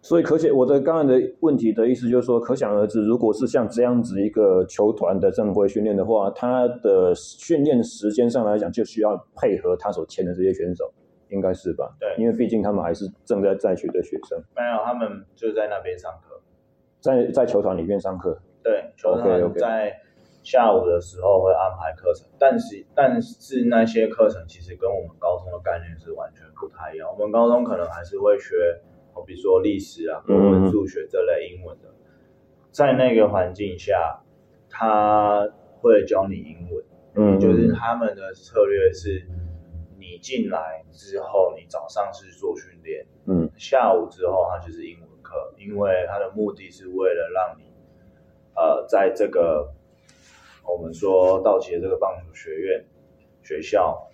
C: 所以，可想我的刚才的问题的意思就是说，可想而知，如果是像这样子一个球团的正规训练的话，他的训练时间上来讲，就需要配合他所签的这些选手，应该是吧？
D: 对，
C: 因为毕竟他们还是正在在学的学生。
D: 没有，他们就在那边上课，
C: 在在球团里面上课。
D: 对，球团在下午的时候会安排课程，但是但是那些课程其实跟我们高中的概念是完全不太一样。我们高中可能还是会学。比如说历史啊、国文、数学这类英文的，嗯、在那个环境下，他会教你英文。嗯，就是他们的策略是，你进来之后，你早上是做训练，嗯，下午之后他就是英文课，因为他的目的是为了让你，呃，在这个我们说道奇的这个棒球学院学校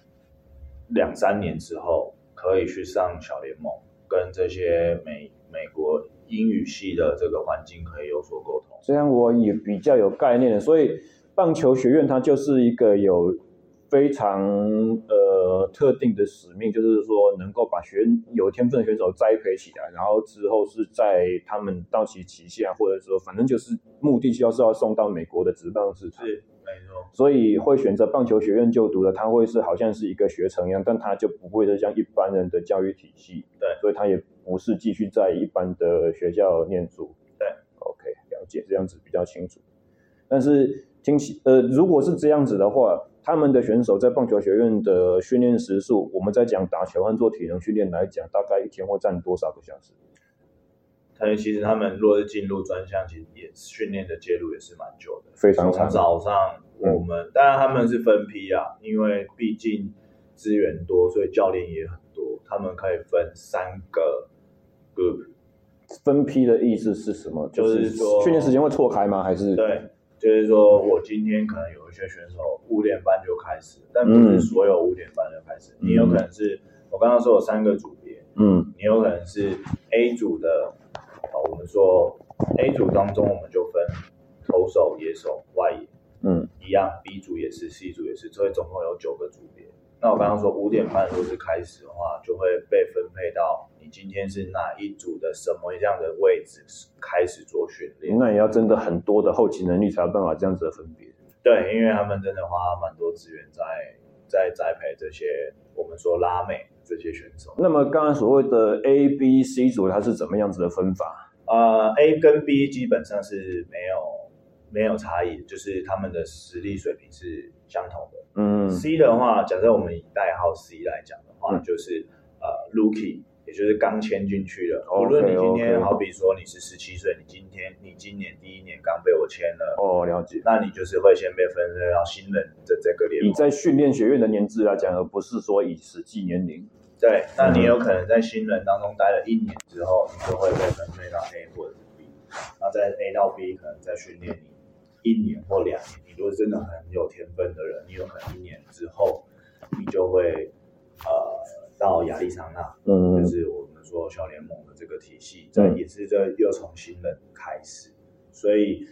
D: 两三年之后，可以去上小联盟。跟这些美美国英语系的这个环境可以有所沟通，
C: 虽然我也比较有概念。所以棒球学院它就是一个有非常呃特定的使命，就是说能够把学有天分的选手栽培起来，然后之后是在他们到其旗下，或者说反正就是目的就是要送到美国的职棒市场。是。所以会选择棒球学院就读的，他会是好像是一个学程一样，但他就不会是像一般人的教育体系。
D: 对，
C: 所以他也不是继续在一般的学校念书。
D: 对
C: ，OK，了解，这样子比较清楚。但是听起呃，如果是这样子的话，他们的选手在棒球学院的训练时数，我们在讲打球和做体能训练来讲，大概一天会占多少个小时？
D: 但是其实他们若是进入专项，其实也训练的介入也是蛮久的，
C: 非常长。
D: 从早上我们、嗯、当然他们是分批啊，因为毕竟资源多，所以教练也很多，他们可以分三个 group。
C: 分批的意思是什么？就是说训练时间会错开吗？还是
D: 对，就是说我今天可能有一些选手五点半就开始，但不是所有五点半就开始，嗯、你有可能是我刚刚说有三个组别。嗯，你有可能是 A 组的，啊我们说 A 组当中我们就分投手、野手、外野，嗯，一样，B 组也是，C 组也是，所以总共有九个组别。那我刚刚说五点半如果是开始的话，就会被分配到你今天是哪一组的什么样的位置开始做训练。
C: 那也要真的很多的后勤能力才有办法这样子的分别。
D: 对，因为他们真的花蛮多资源在在栽培这些我们说拉美这些选手。
C: 那么刚刚所谓的 A、B、C 组它是怎么样子的分法？
D: 呃，A 跟 B 基本上是没有没有差异，就是他们的实力水平是相同的。嗯，C 的话，假设我们以代号 C 来讲的话，嗯、就是呃，Rookie，也就是刚签进去的。无论你今天，好比说你是十七岁，你今天你今年第一年刚被我签了，
C: 哦，了解。
D: 那你就是会先被分配到新人的这个联盟。
C: 你在训练学院的年资来讲，而不是说以实际年龄。
D: 对，那你有可能在新人当中待了一年之后，你就会被分配到 A 或者是 B。那在 A 到 B 可能在训练你。一年或两年，你如果真的很有天分的人，你有可能一年之后，你就会呃到亚利桑那，嗯，就是我们说小联盟的这个体系，这、嗯、也是这又从新人开始，所以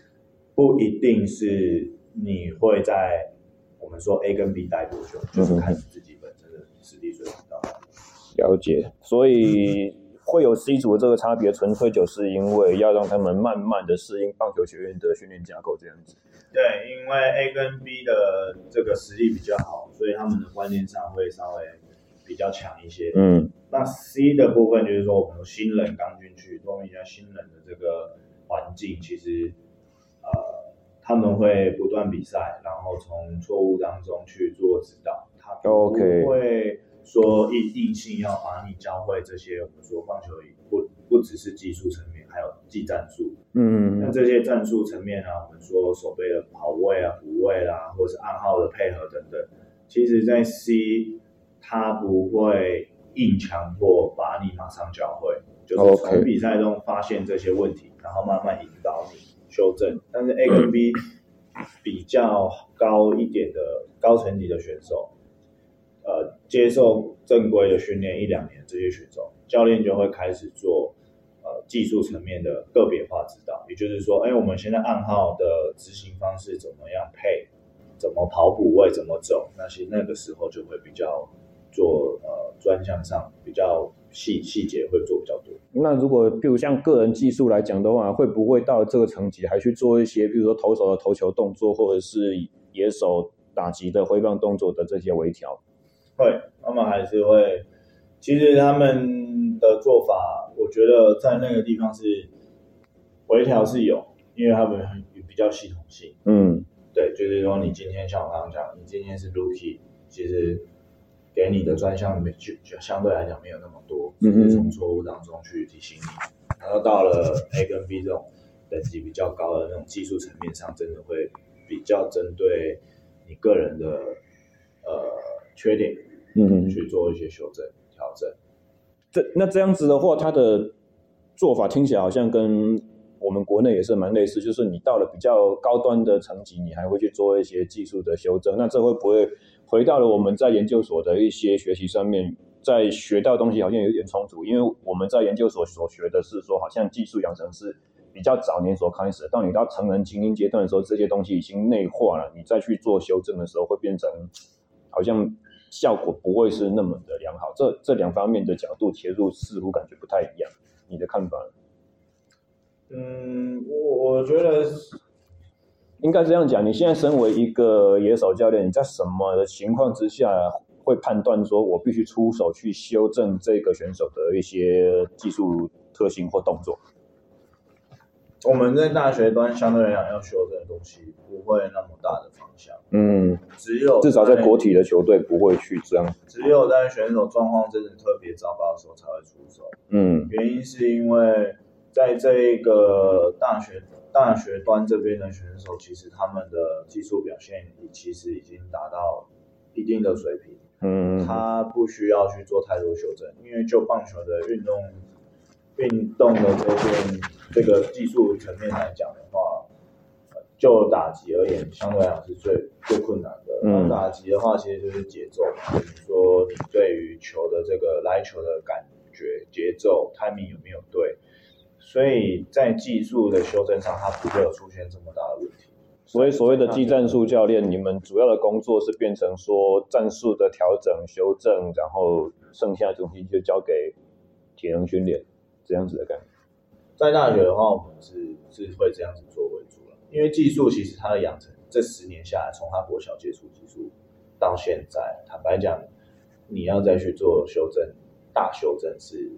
D: 不一定是你会在我们说 A 跟 B 待多久，就是看你自己本身的实力水平到哪里。
C: 了解，所以。嗯会有 C 组的这个差别，纯粹就是因为要让他们慢慢的适应棒球学院的训练架构这样子。
D: 对，因为 A 跟 B 的这个实力比较好，所以他们的观念上会稍微比较强一些。嗯，那 C 的部分就是说，我们新人刚进去，说明一下新人的这个环境，其实呃他们会不断比赛，然后从错误当中去做指导，他不会。说硬硬性要把你教会这些，我们说棒球不不只是技术层面，还有技战术。嗯，那这些战术层面啊，我们说手背的跑位啊、补位啦，或者是暗号的配合等等，其实在 C 他不会硬强迫把你马上教会，就是从比赛中发现这些问题，然后慢慢引导你修正。但是 A 跟 B 比较高一点的高层级的选手。呃，接受正规的训练一两年，这些选手教练就会开始做呃技术层面的个别化指导，也就是说，哎，我们现在暗号的执行方式怎么样配，怎么跑补位，怎么走，那些那个时候就会比较做呃专项上比较细细节会做比较多。
C: 那如果比如像个人技术来讲的话，会不会到这个层级还去做一些，比如说投手的投球动作，或者是野手打击的挥棒动作的这些微调？
D: 会，他们还是会。其实他们的做法，我觉得在那个地方是微调是有，因为他们很比较系统性。嗯，对，就是说你今天像我刚刚讲，你今天是 Rookie，其实给你的专项没就就相对来讲没有那么多，只是从错误当中去提醒你。然后到了 A 跟 B 这种等级比较高的那种技术层面上，真的会比较针对你个人的呃缺点。嗯，去做一些修正调整。
C: 这那这样子的话，他的做法听起来好像跟我们国内也是蛮类似，就是你到了比较高端的层级，你还会去做一些技术的修正。那这会不会回到了我们在研究所的一些学习上面，在学到东西好像有点冲突？因为我们在研究所所学的是说，好像技术养成是比较早年所开始的，到你到成人精英阶段的时候，这些东西已经内化了，你再去做修正的时候，会变成好像。效果不会是那么的良好，这这两方面的角度切入似乎感觉不太一样，你的看法？
D: 嗯，我我觉得
C: 应该这样讲。你现在身为一个野手教练，你在什么的情况之下会判断说我必须出手去修正这个选手的一些技术特性或动作？
D: 我们在大学端相对来讲要修正的东西不会那么大的方向，嗯，只有
C: 至少在国体的球队不会去这样，
D: 只有在选手状况真的特别糟糕的时候才会出手，嗯，原因是因为在这个大学大学端这边的选手，其实他们的技术表现其实已经达到一定的水平，嗯，他不需要去做太多修正，因为就棒球的运动。运动的这边这个技术层面来讲的话，就打击而言，相对来讲是最最困难的。嗯，打击的话，其实就是节奏，比如说你对于球的这个来球的感觉、节奏、timing 有没有对，所以在技术的修正上，它不会有出现这么大的问题。
C: 所以所谓的技战术教练，你们主要的工作是变成说战术的调整、修正，然后剩下的东西就交给体能训练这样子的感觉。
D: 在大学的话，我们是是会这样子做为主了，因为技术其实它的养成这十年下来，从他国小接触技术到现在，坦白讲，你要再去做修正、大修正是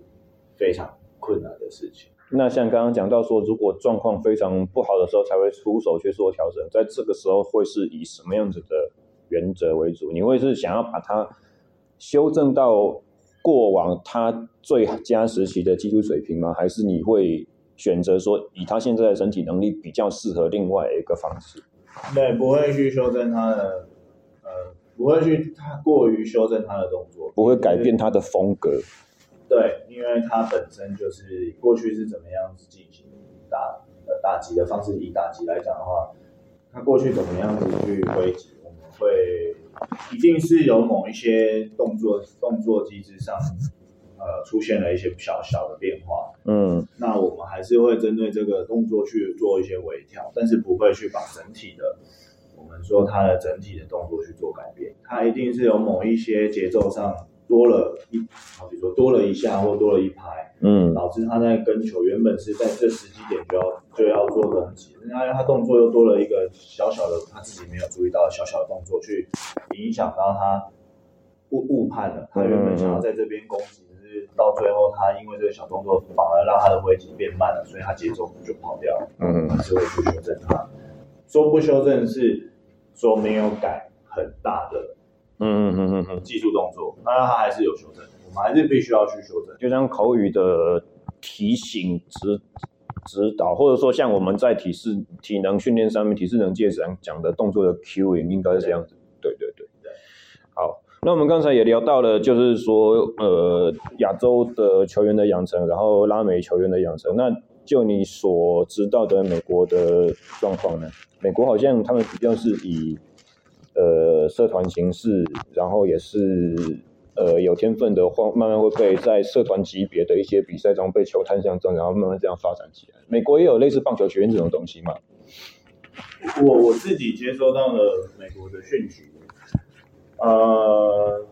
D: 非常困难的事情。
C: 那像刚刚讲到说，如果状况非常不好的时候，才会出手去做调整。在这个时候，会是以什么样子的原则为主？你会是想要把它修正到过往他最佳时期的技术水平吗？还是你会选择说，以他现在的身体能力比较适合另外一个方式？
D: 对，不会去修正他的，呃，不会去他过于修正他的动作，
C: 不会改变他的风格。
D: 对，因为它本身就是过去是怎么样子进行打呃打击的方式，以打击来讲的话，它过去怎么样子去挥击，我们会一定是有某一些动作动作机制上，呃出现了一些小小的变化，
C: 嗯，
D: 那我们还是会针对这个动作去做一些微调，但是不会去把整体的我们说它的整体的动作去做改变，它一定是有某一些节奏上。多了一，好比说多了一下或多了一拍，
C: 嗯，
D: 导致他在跟球原本是在这时机点就要就要做攻击，那他动作又多了一个小小的他自己没有注意到的小小的动作，去影响到他误误判了。他原本想要在这边攻击，可是到最后他因为这个小动作反而让他的挥击变慢了，所以他节奏就跑掉了。
C: 嗯，
D: 还是会去修正他。说不修正是说没有改很大的。
C: 嗯嗯嗯嗯嗯，
D: 技术动作，那它还是有修正，我们还是必须要去修正。
C: 就像口语的提醒指指导，或者说像我们在体式体能训练上面，体适能界上讲的动作的 cueing 应该是这样子。对对对对。好，那我们刚才也聊到了，就是说呃亚洲的球员的养成，然后拉美球员的养成。那就你所知道的美国的状况呢？美国好像他们比较是以。呃，社团形式，然后也是呃有天分的话，慢慢会被在社团级别的一些比赛中被球探相中，然后慢慢这样发展起来。美国也有类似棒球学院这种东西吗？
D: 我我自己接收到了美国的讯息，呃，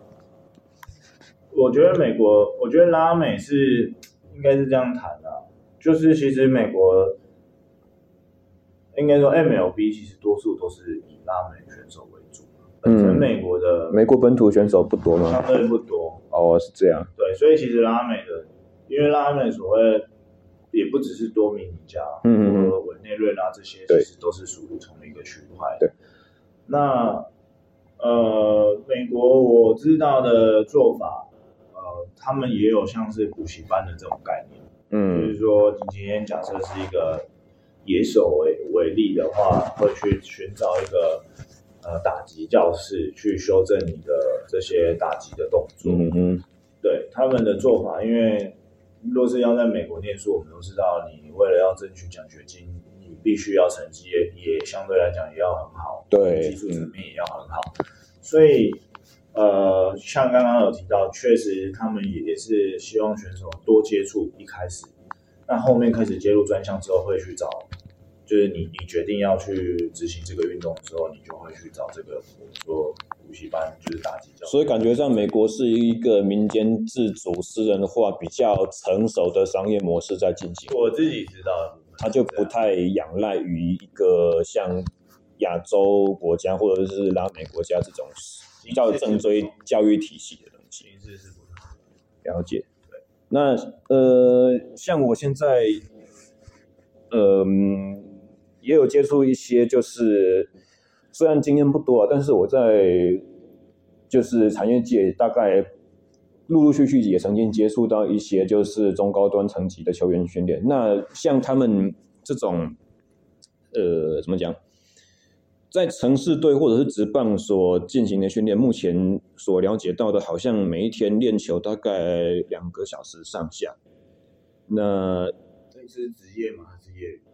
D: 我觉得美国，我觉得拉美是应该是这样谈的，就是其实美国应该说 MLB 其实多数都是以拉美选手为。本身美国的、
C: 嗯、美国本土选手不多吗？
D: 相对不多。
C: 哦，是这样。
D: 对，所以其实拉美的，因为拉美所谓也不只是多米尼加，
C: 嗯
D: 和委内瑞拉这些，其实都是属于同一个区块。
C: 对。
D: 那呃，美国我知道的做法，呃，他们也有像是补习班的这种概念。
C: 嗯。
D: 就是说，你今天假设是一个野手为为例的话，会去寻找一个。呃，打击教室去修正你的这些打击的动作。
C: 嗯哼，
D: 对他们的做法，因为若是要在美国念书，我们都知道，你为了要争取奖学金，你必须要成绩也也相对来讲也要很好，
C: 对，
D: 技术层面也要很好。嗯、所以，呃，像刚刚有提到，确实他们也也是希望选手多接触一开始，那后面开始接入专项之后，会去找。就是你，你决定要去执行这个运动的时候，你就会去找这个说补习班，就是打击教。
C: 所以感觉上，美国是一个民间自主、私人化比较成熟的商业模式在进行。
D: 我自己知道，
C: 他就不太仰赖于一个像亚洲国家或者是拉美国家这种比较正规教育体系的东西。
D: 形式是不同。
C: 了解。对。那呃，像我现在，嗯、呃。也有接触一些，就是虽然经验不多啊，但是我在就是产业界大概陆陆续续也曾经接触到一些就是中高端层级的球员训练。那像他们这种，呃，怎么讲，在城市队或者是职棒所进行的训练，目前所了解到的，好像每一天练球大概两个小时上下。那
D: 这是职业吗？还是业余？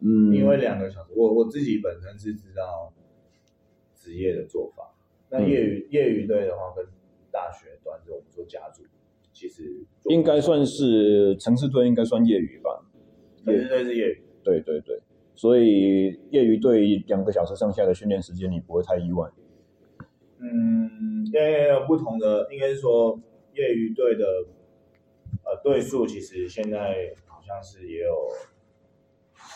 C: 嗯，
D: 因为两个小时，我我自己本身是知道职业的做法。那业余、嗯、业余队的话，跟大学端就我们做家族，其实
C: 应该算是城市队，应该算业余吧。
D: 城市队是业余。
C: 对对对，所以业余队两个小时上下的训练时间，你不会太意外。
D: 嗯，因为有不同的，应该是说业余队的呃队数，其实现在好像是也有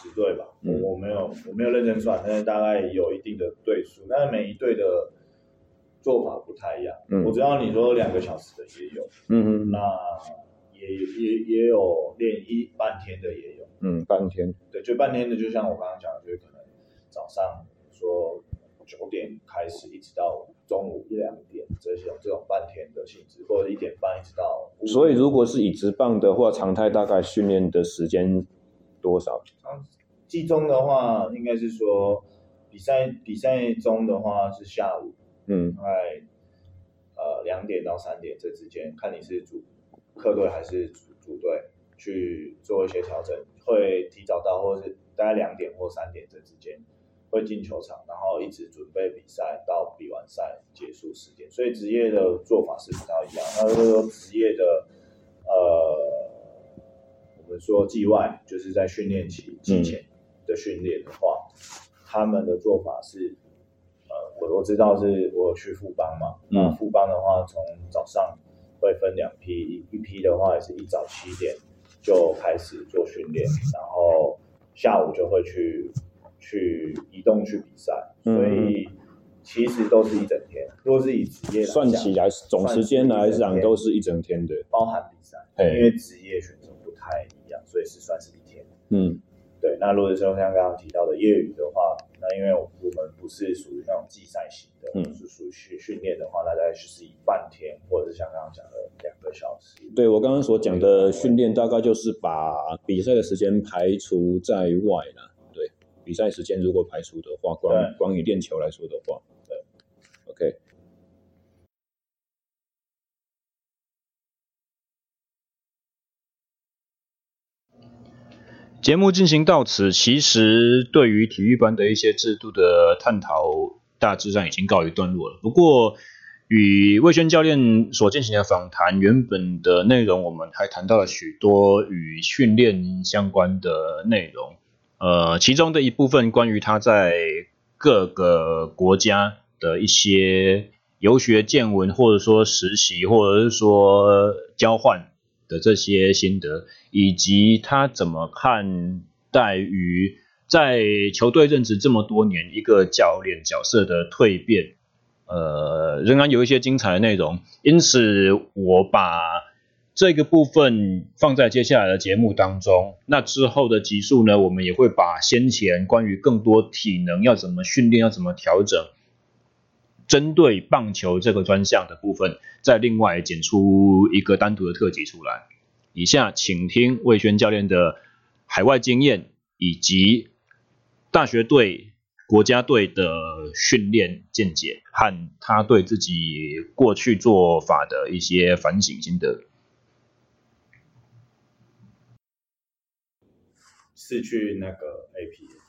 D: 十队吧。我、嗯、我没有我没有认真算，但是大概有一定的队数，但是每一队的做法不太一样。嗯，我知道你说两个小时的也有，嗯嗯，那也也也有练一半天的也有，
C: 嗯，半天，
D: 对，就半天的，就像我刚刚讲的，就是可能早上说九点开始，一直到中午一两点，这些这种半天的性质，或者一点半一直到。
C: 所以如果是椅子棒的话，常态大概训练的时间多少？
D: 季中的话，应该是说比赛比赛中的话是下午。嗯，大概呃两点到三点这之间，看你是主客队还是主主队去做一些调整，会提早到，或者是大概两点或三点这之间会进球场，然后一直准备比赛到比完赛结束时间。所以职业的做法是不太一样。那如果说职业的呃，们说季外就是在训练期之前的训练的话，嗯、他们的做法是。呃我我知道是我有去富邦嘛，那富邦的话，从早上会分两批，一一批的话也是一早七点就开始做训练，然后下午就会去去移动去比赛，所以其实都是一整天。如果是以职业
C: 算起来，总时间来讲都是一整天的，
D: 包含比赛，因为职业选手不太一样，所以是算是一天。嗯。对，那如果说像刚刚提到的业余的话，那因为我们不是属于那种季赛型的，嗯，是属于训练的话，那大概就是以半天，或者是像刚刚讲的两个小时。
C: 对，我刚刚所讲的训练，大概就是把比赛的时间排除在外了。对，比赛时间如果排除的话，光对光以练球来说的话，对，OK。
B: 节目进行到此，其实对于体育班的一些制度的探讨，大致上已经告一段落了。不过，与魏轩教练所进行的访谈，原本的内容我们还谈到了许多与训练相关的内容。呃，其中的一部分关于他在各个国家的一些游学见闻，或者说实习，或者是说交换。的这些心得，以及他怎么看待于在球队任职这么多年一个教练角色的蜕变，呃，仍然有一些精彩的内容。因此，我把这个部分放在接下来的节目当中。那之后的集数呢，我们也会把先前关于更多体能要怎么训练、要怎么调整，针对棒球这个专项的部分。再另外剪出一个单独的特辑出来。以下请听魏轩教练的海外经验，以及大学队、国家队的训练见解，和他对自己过去做法的一些反省心得。
D: 是去那个 AP。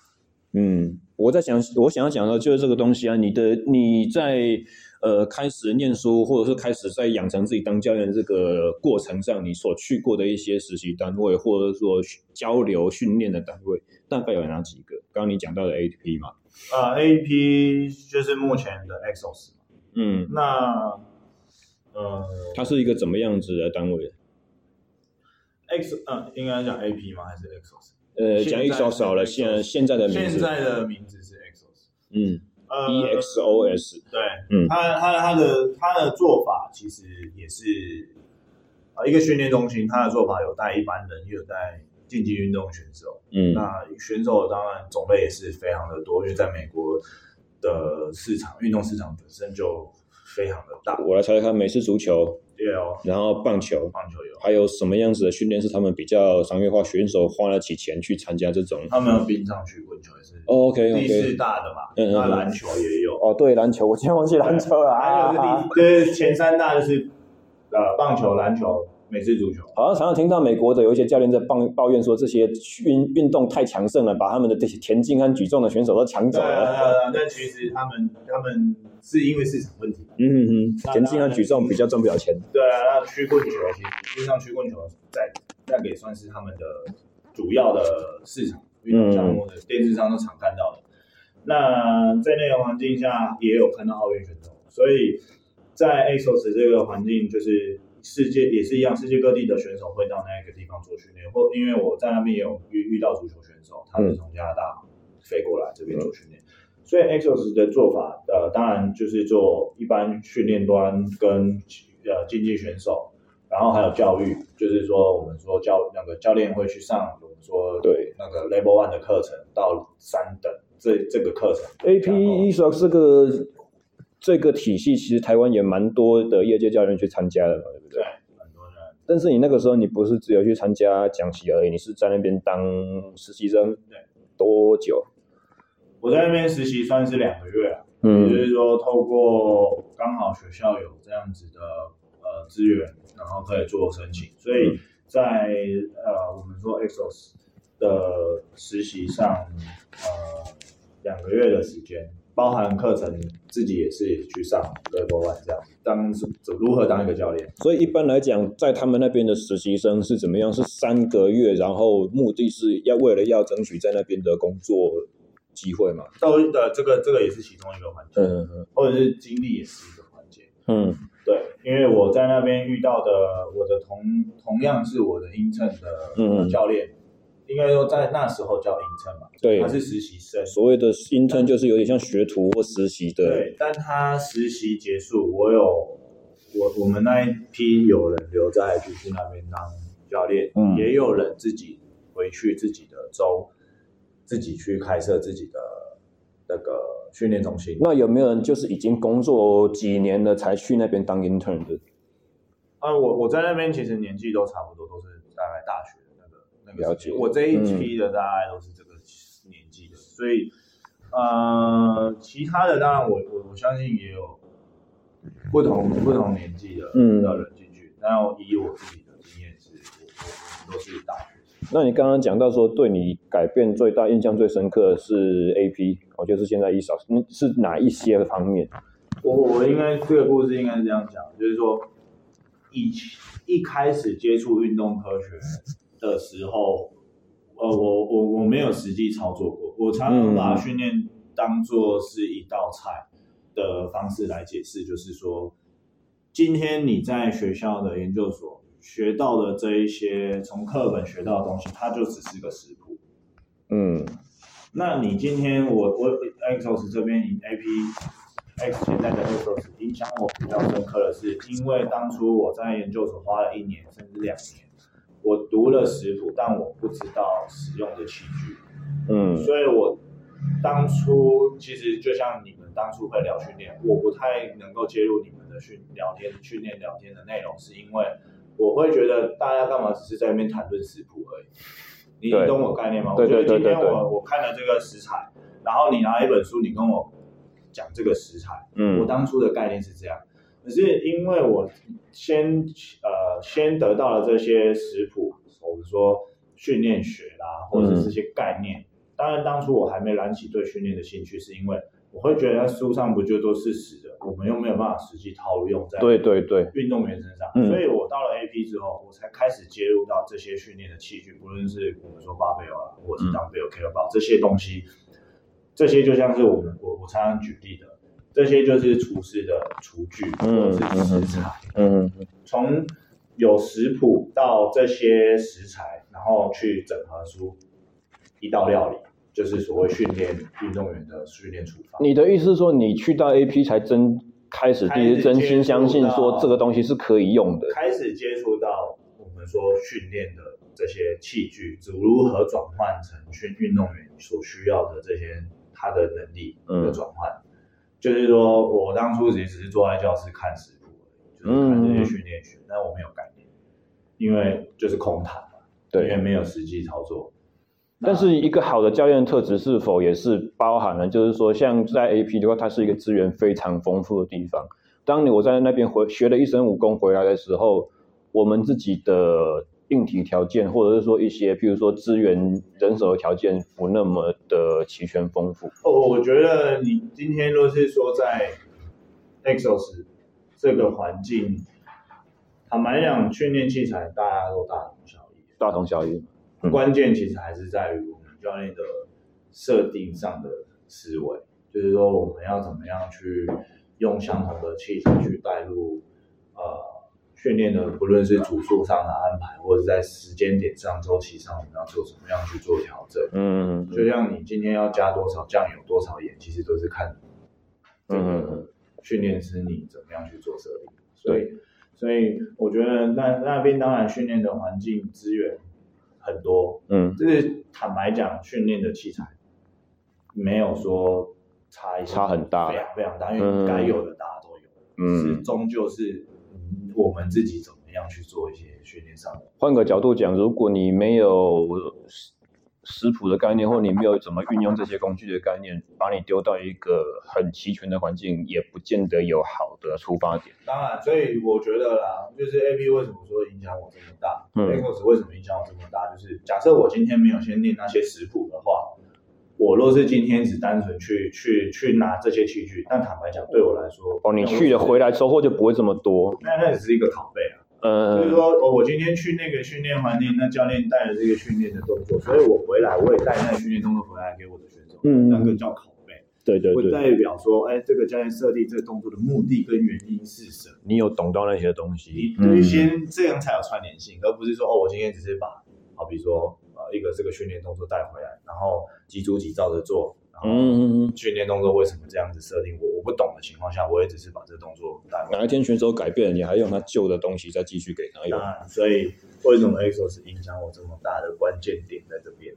C: 嗯，我在想，我想要讲的就是这个东西啊，你的你在。呃，开始念书，或者是开始在养成自己当教练这个过程上，你所去过的一些实习单位，或者说交流训练的单位，大概有哪几个？刚刚你讲到的 AAP 嘛？
D: 啊，AAP 就是目前的 Exos。嗯，那呃，
C: 它是一个怎么样子的单位
D: ？X，呃，应该讲 AP 吗？还是 Exos？
C: 呃，讲 Exos 少了，现现在的名字，
D: 现在的名字是 Exos。
C: 嗯。E X O S，
D: 对，嗯，他他他的他的做法其实也是啊，一个训练中心，他的做法有带一般人，也有带竞技运动选手，嗯，那选手当然种类也是非常的多，因为在美国的市场，运动市场本身就非常的大。
C: 我来猜猜看，美式足球。
D: 有，
C: 然后棒球，
D: 棒球有，
C: 还有什么样子的训练是他们比较商业化，选手花得起钱去参加这种？
D: 他们有冰上去棍球也是
C: ，OK，
D: 第四大的嘛，那篮球也有。
C: 哦，对，篮球，我今天忘记篮球了。
D: 还有是第，就是前三大就是呃棒球、篮球、美式足球。
C: 好像常常听到美国的有一些教练在抱抱怨说，这些运运动太强盛了，把他们的这些田径和举重的选手都抢走了。
D: 对但其实他们他们是因为市场问题。
C: 嗯嗯嗯，田径和举重比较赚不了钱。
D: 对啊，那曲棍球其实实际上曲棍球在那个也算是他们的主要的市场运动项目的电视上都常看到的。那在那个环境下也有看到奥运选手，所以在 ASOS 这个环境，就是世界也是一样，世界各地的选手会到那个地方做训练，或因为我在那边也有遇遇到足球选手，他们从加拿大飞过来这边做训练，嗯、所以 Exos 的做法，呃，当然就是做一般训练端跟呃竞技选手，然后还有教育，就是说我们说教那个教练会去上我们说对那个 Level One 的课程到三等。这这个课程
C: ，APESOX 这个这个体系，其实台湾也蛮多的业界教练去参加的嘛，对不对？
D: 对，很多人。
C: 但是你那个时候，你不是只有去参加讲习而已，你是在那边当实习生，
D: 对，
C: 多久？
D: 我在那边实习算是两个月啊，嗯，就是说透过刚好学校有这样子的呃资源，然后可以做申请，所以在、嗯、呃我们说 EXOS 的实习上，呃。两个月的时间，包含课程，自己也是去上 Level One 这样，当是如何当一个教练。
C: 所以一般来讲，在他们那边的实习生是怎么样？是三个月，然后目的是要为了要争取在那边的工作机会嘛？
D: 到的这个这个也是其中一个环节，嗯嗯，或者是经历也是一个环节，嗯，对，因为我在那边遇到的我的同同样是我的 intern 的教练。嗯应该说，在那时候叫 intern 嘛，对，他是实习生。
C: 所谓的 intern 就是有点像学徒或实习的。
D: 对，但他实习结束，我有我我们那一批有人留在军训那边当教练，嗯，也有人自己回去自己的州，自己去开设自己的那个训练中心。
C: 那有没有人就是已经工作几年了才去那边当 intern 的？
D: 啊，我我在那边其实年纪都差不多，都是大概大学。
C: 了解，
D: 我这一批的大概都是这个年纪的，嗯、所以呃，其他的当然我我我相信也有不同不同年纪的嗯的人进去，然后以我自己的经验是，我我我都是大学生。
C: 那你刚刚讲到说，对你改变最大、印象最深刻的是 AP，我就是现在 ESOS，是哪一些方面？
D: 我我应该这个故事应该是这样讲，就是说以前一开始接触运动科学。的时候，呃，我我我没有实际操作过，我常常把训练当做是一道菜的方式来解释，就是说，今天你在学校的研究所学到的这一些从课本学到的东西，它就只是个食谱。嗯，那你今天我我 AXOS 这边以 AP X 现在的 AXOS 影响我比较深刻的是，因为当初我在研究所花了一年甚至两年。我读了食谱，但我不知道使用的器具，嗯，所以我当初其实就像你们当初会聊训练，我不太能够介入你们的训聊天、训练聊天的内容，是因为我会觉得大家干嘛只是在那边谈论食谱而已？你懂我概念吗？我觉得今天我我看了这个食材，然后你拿一本书，你跟我讲这个食材，嗯，我当初的概念是这样。可是因为我先呃先得到了这些食谱，或者说训练学啦，或者是这些概念。嗯、当然当初我还没燃起对训练的兴趣，是因为我会觉得书上不就都是死的，我们又没有办法实际套用在对对对运动员身上。所以我到了 AP 之后，我才开始接入到这些训练的器具，不论是我们说 barbell 啊，或者是 dumbbell、kettlebell 这些东西，这些就像是我们我我常常举例的。这些就是厨师的厨具或者是食材，嗯，从有食谱到这些食材，然后去整合出一道料理，就是所谓训练运动员的训练处方。
C: 你的意思是说，你去到 AP 才真开始第一真心相信说这个东西是可以用的，
D: 开始接触到我们说训练的这些器具，如何转换成训运动员所需要的这些他的能力的转换。嗯就是说，我当初也只是坐在教室看食谱，就是看这些训练学，嗯、但我没有概念，因为就是空谈嘛，对，因为没有实际操作。
C: 但是一个好的教练特质是否也是包含了，就是说，像在 AP 的话，它是一个资源非常丰富的地方。当你我在那边回学了一身武功回来的时候，我们自己的硬体条件，或者是说一些，譬如说资源、人手的条件不那么的齐全丰富。
D: 哦，我觉得你今天若是说在 Exos 这个环境，坦白讲，训练器材大家都大同小异，
C: 大同小异。
D: 嗯、关键其实还是在于我们教练的设定上的思维，就是说我们要怎么样去用相同的器材去带入呃。训练的不论是组数上的安排，或者在时间点上、周期上，我们要做怎么样去做调整？嗯，就像你今天要加多少酱油、多少盐，其实都是看这个训练师你怎么样去做设定。所以，所以我觉得那那边当然训练的环境资源很多，嗯，就是坦白讲，训练的器材没有说差一
C: 差很大，
D: 非常非常大，因为该有的大家都有，嗯，是终究是。我们自己怎么样去做一些训练上的？
C: 换个角度讲，如果你没有食谱的概念，或你没有怎么运用这些工具的概念，把你丢到一个很齐全的环境，也不见得有好的出发点。
D: 当然，所以我觉得啦，就是 AP 为什么说影响我这么大？嗯，Exos 为什么影响我这么大？就是假设我今天没有先练那些食谱的话。我若是今天只单纯去去去拿这些器具，但坦白讲，对我来说，
C: 哦，你去了回来收获就不会这么多。
D: 那那只是一个拷贝啊，呃，就是说，哦，我今天去那个训练环境，那教练带了这个训练的动作，所以我回来我也带那个训练动作回来给我的选手，嗯，那个叫拷贝，
C: 对对对，
D: 代表说，哎，这个教练设定这个动作的目的跟原因是什么？
C: 你有懂到那些东西，
D: 你必须先这样才有串联性，而不是说，哦，我今天只是把，好比说。一个这个训练动作带回来，然后几组几照着做，然后训练动作为什么这样子设定？我我不懂的情况下，我也只是把这个动作带回来。
C: 哪一天选手改变了，你还用他旧的东西再继续给他用？
D: 所以为什么 Exos 影响我这么大的关键点在这边？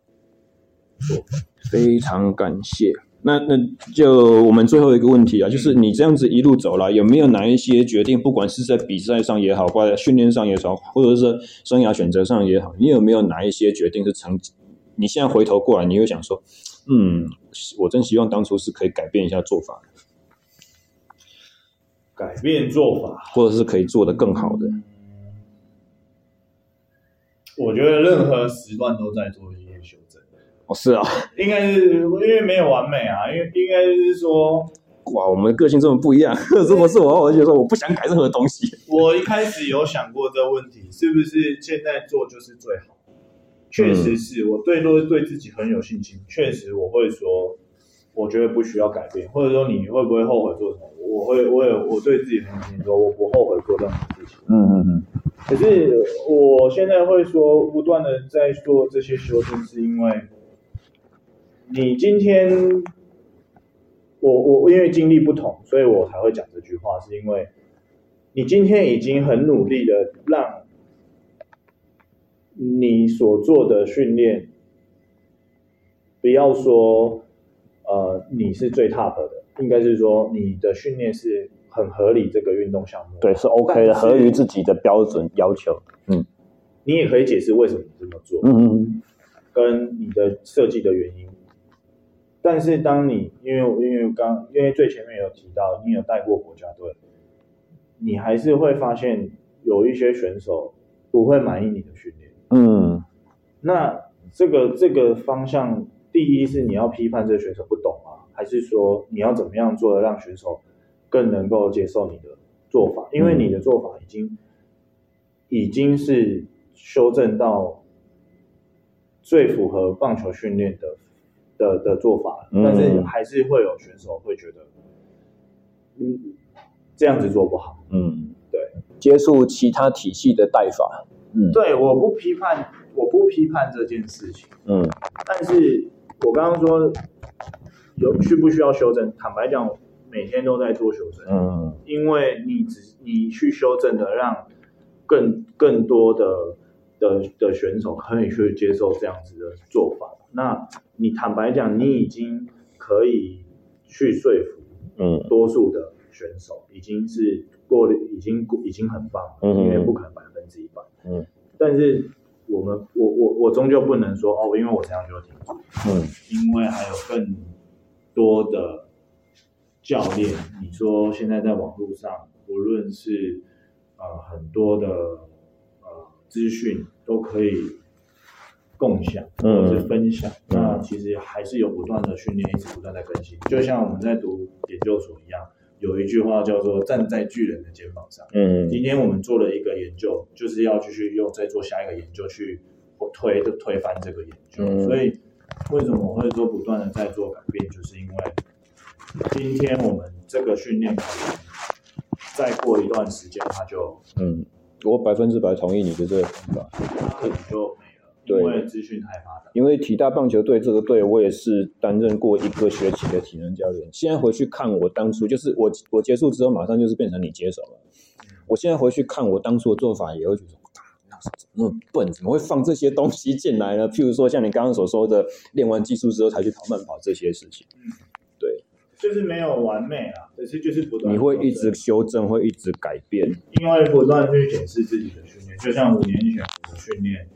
C: 非常感谢。那那就我们最后一个问题啊，就是你这样子一路走来，有没有哪一些决定，不管是在比赛上也好，或者训练上也好，或者是生涯选择上也好，你有没有哪一些决定是成？你现在回头过来，你又想说，嗯，我真希望当初是可以改变一下做法，
D: 改变做法，
C: 或者是可以做得更好的。
D: 我觉得任何时段都在做一。
C: 哦，是啊，[LAUGHS]
D: 应该是因为没有完美啊，因为应该是说，
C: 哇，我们的个性这么不一样。如果是我，我就说我不想改任何东西。[LAUGHS]
D: 我一开始有想过这个问题，是不是现在做就是最好？确实是我对都对自己很有信心，确实我会说，我觉得不需要改变，或者说你会不会后悔做什么？我会，我也我对自己很有信心，说我不后悔做任何事情。嗯嗯嗯。可是我现在会说，不断的在做这些修正，是因为。你今天，我我因为经历不同，所以我才会讲这句话，是因为你今天已经很努力的让你所做的训练，不要说呃你是最 top 的，应该是说你的训练是很合理这个运动项目，
C: 对，是 OK 的，合于自己的标准要求，嗯，
D: 你也可以解释为什么你这么做，嗯嗯，跟你的设计的原因。但是当你因为因为刚因为最前面有提到你有带过国家队，你还是会发现有一些选手不会满意你的训练。嗯，那这个这个方向，第一是你要批判这个选手不懂啊？还是说你要怎么样做的让选手更能够接受你的做法？因为你的做法已经已经是修正到最符合棒球训练的。的的做法，但是还是会有选手会觉得，嗯，这样子做不好，嗯，对，
C: 接触其他体系的带法，
D: 嗯，对，我不批判，我不批判这件事情，嗯，但是我刚刚说有需不需要修正？坦白讲，每天都在做修正，嗯，因为你只你去修正的，让更更多的的的选手可以去接受这样子的做法。那你坦白讲，你已经可以去说服，嗯，多数的选手已经是过了，已经已经很棒了，嗯，因为不可能百分之一百，嗯，但是我们我我我终究不能说哦，因为我这样就停住，嗯，因为还有更多的教练，你说现在在网络上，无论是呃很多的呃资讯都可以共享或者是分享，嗯、那其实还是有不断的训练，一直不断在更新。就像我们在读研究所一样，有一句话叫做“站在巨人的肩膀上”。嗯，今天我们做了一个研究，就是要继续用再做下一个研究去推推翻这个研究。嗯、所以为什么我会说不断的在做改变，就是因为今天我们这个训练可能再过一段时间，它就嗯。
C: 我百分之百同意你的这个看法，
D: 可能就因为资讯太发达。
C: 因为体大棒球队这个队，我也是担任过一个学期的体能教练。现在回去看我当初，就是我我结束之后，马上就是变成你接手了。我现在回去看我当初的做法，也会觉得，那是怎么那么笨？怎么会放这些东西进来呢？譬如说，像你刚刚所说的，练完技术之后才去跑慢跑这些事情。
D: 对就是没有完美啊，可是就是不断。
C: 你会一直修正，会一直改变，
D: 因为不断去检视自己的训练，就像五年前我的训练，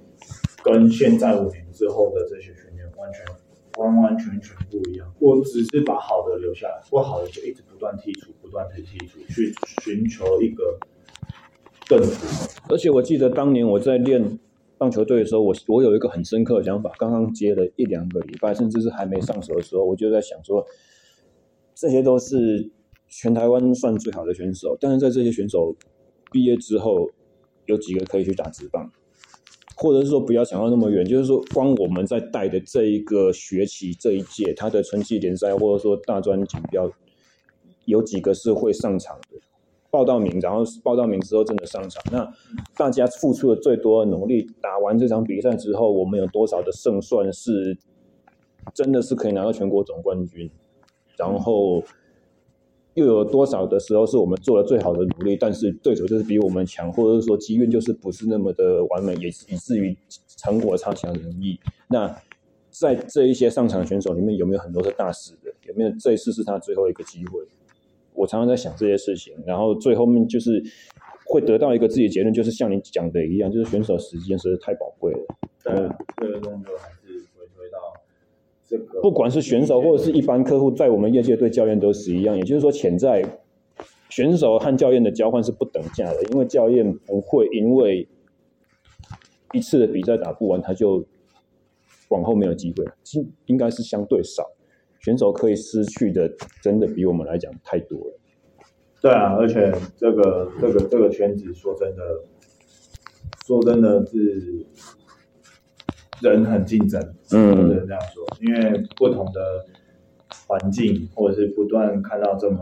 D: 跟现在五年之后的这些训练完全完完全全不一样。我只是把好的留下来，不好的就一直不断剔除，不断的剔除，去寻求一个更好。
C: 而且我记得当年我在练棒球队的时候，我我有一个很深刻的想法，刚刚接了一两个礼拜，甚至是还没上手的时候，我就在想说。这些都是全台湾算最好的选手，但是在这些选手毕业之后，有几个可以去打职棒，或者是说不要想到那么远，就是说光我们在带的这一个学期这一届，他的春季联赛或者说大专锦标，有几个是会上场的，报到名，然后报到名之后真的上场，那大家付出了最多的努力，打完这场比赛之后，我们有多少的胜算是真的是可以拿到全国总冠军？然后又有多少的时候是我们做了最好的努力，但是对手就是比我们强，或者是说机运就是不是那么的完美，也以至于成果差强人意。那在这一些上场选手里面，有没有很多是大师的？有没有这一次是他最后一个机会？我常常在想这些事情，然后最后面就是会得到一个自己的结论，就是像你讲的一样，就是选手时间实在太宝贵了。
D: 对，这个动作还是。
C: 不管是选手或者是一般客户，在我们业界对教练都是一样。也就是说，潜在选手和教练的交换是不等价的，因为教练不会因为一次的比赛打不完，他就往后没有机会。其实应该是相对少，选手可以失去的真的比我们来讲太多了。
D: 对啊，而且这个这个这个圈子，说真的，说真的是。人很竞争，嗯，不能这样说，因为不同的环境，或者是不断看到这么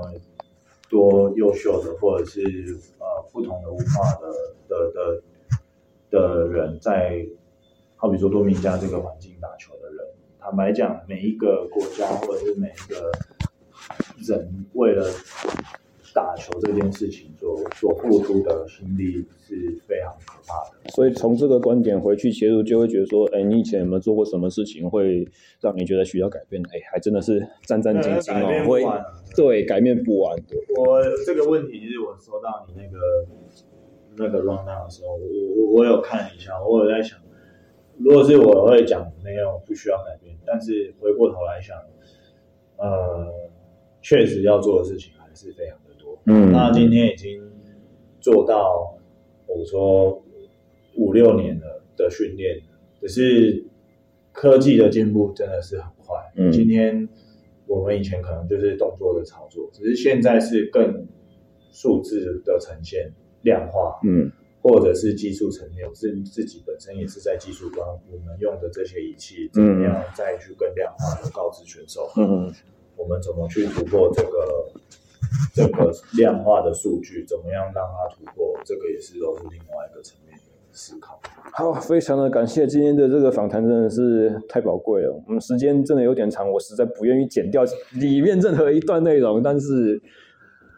D: 多优秀的，或者是呃不同的文化的的的的人在，好比说多米加这个环境打球的人，坦白讲，每一个国家或者是每一个人为了。打球这件事情所所付出的心力是非常可怕的，
C: 所以从这个观点回去切入，就会觉得说，哎，你以前有没有做过什么事情会让你觉得需要改变？哎，还真的是战战兢兢哦，会对改变不完。对，
D: 我这个问题就是我收到你那个那个 rundown 的时候，我我我有看一下，我有在想，如果是我会讲没有不需要改变，但是回过头来想，呃，确实要做的事情还是非常。嗯，那今天已经做到，我说五六年了的训练，只是科技的进步真的是很快。嗯，今天我们以前可能就是动作的操作，只是现在是更数字的呈现、量化，嗯，或者是技术层面，自自己本身也是在技术端，我们用的这些仪器怎么样再去更量化的告知选手，嗯，我们怎么去突破这个。[LAUGHS] 这个量化的数据怎么样让它突破？这个也是都是另外一个层面的思考。
C: 好，非常的感谢今天的这个访谈，真的是太宝贵了。我们时间真的有点长，我实在不愿意剪掉里面任何一段内容，但是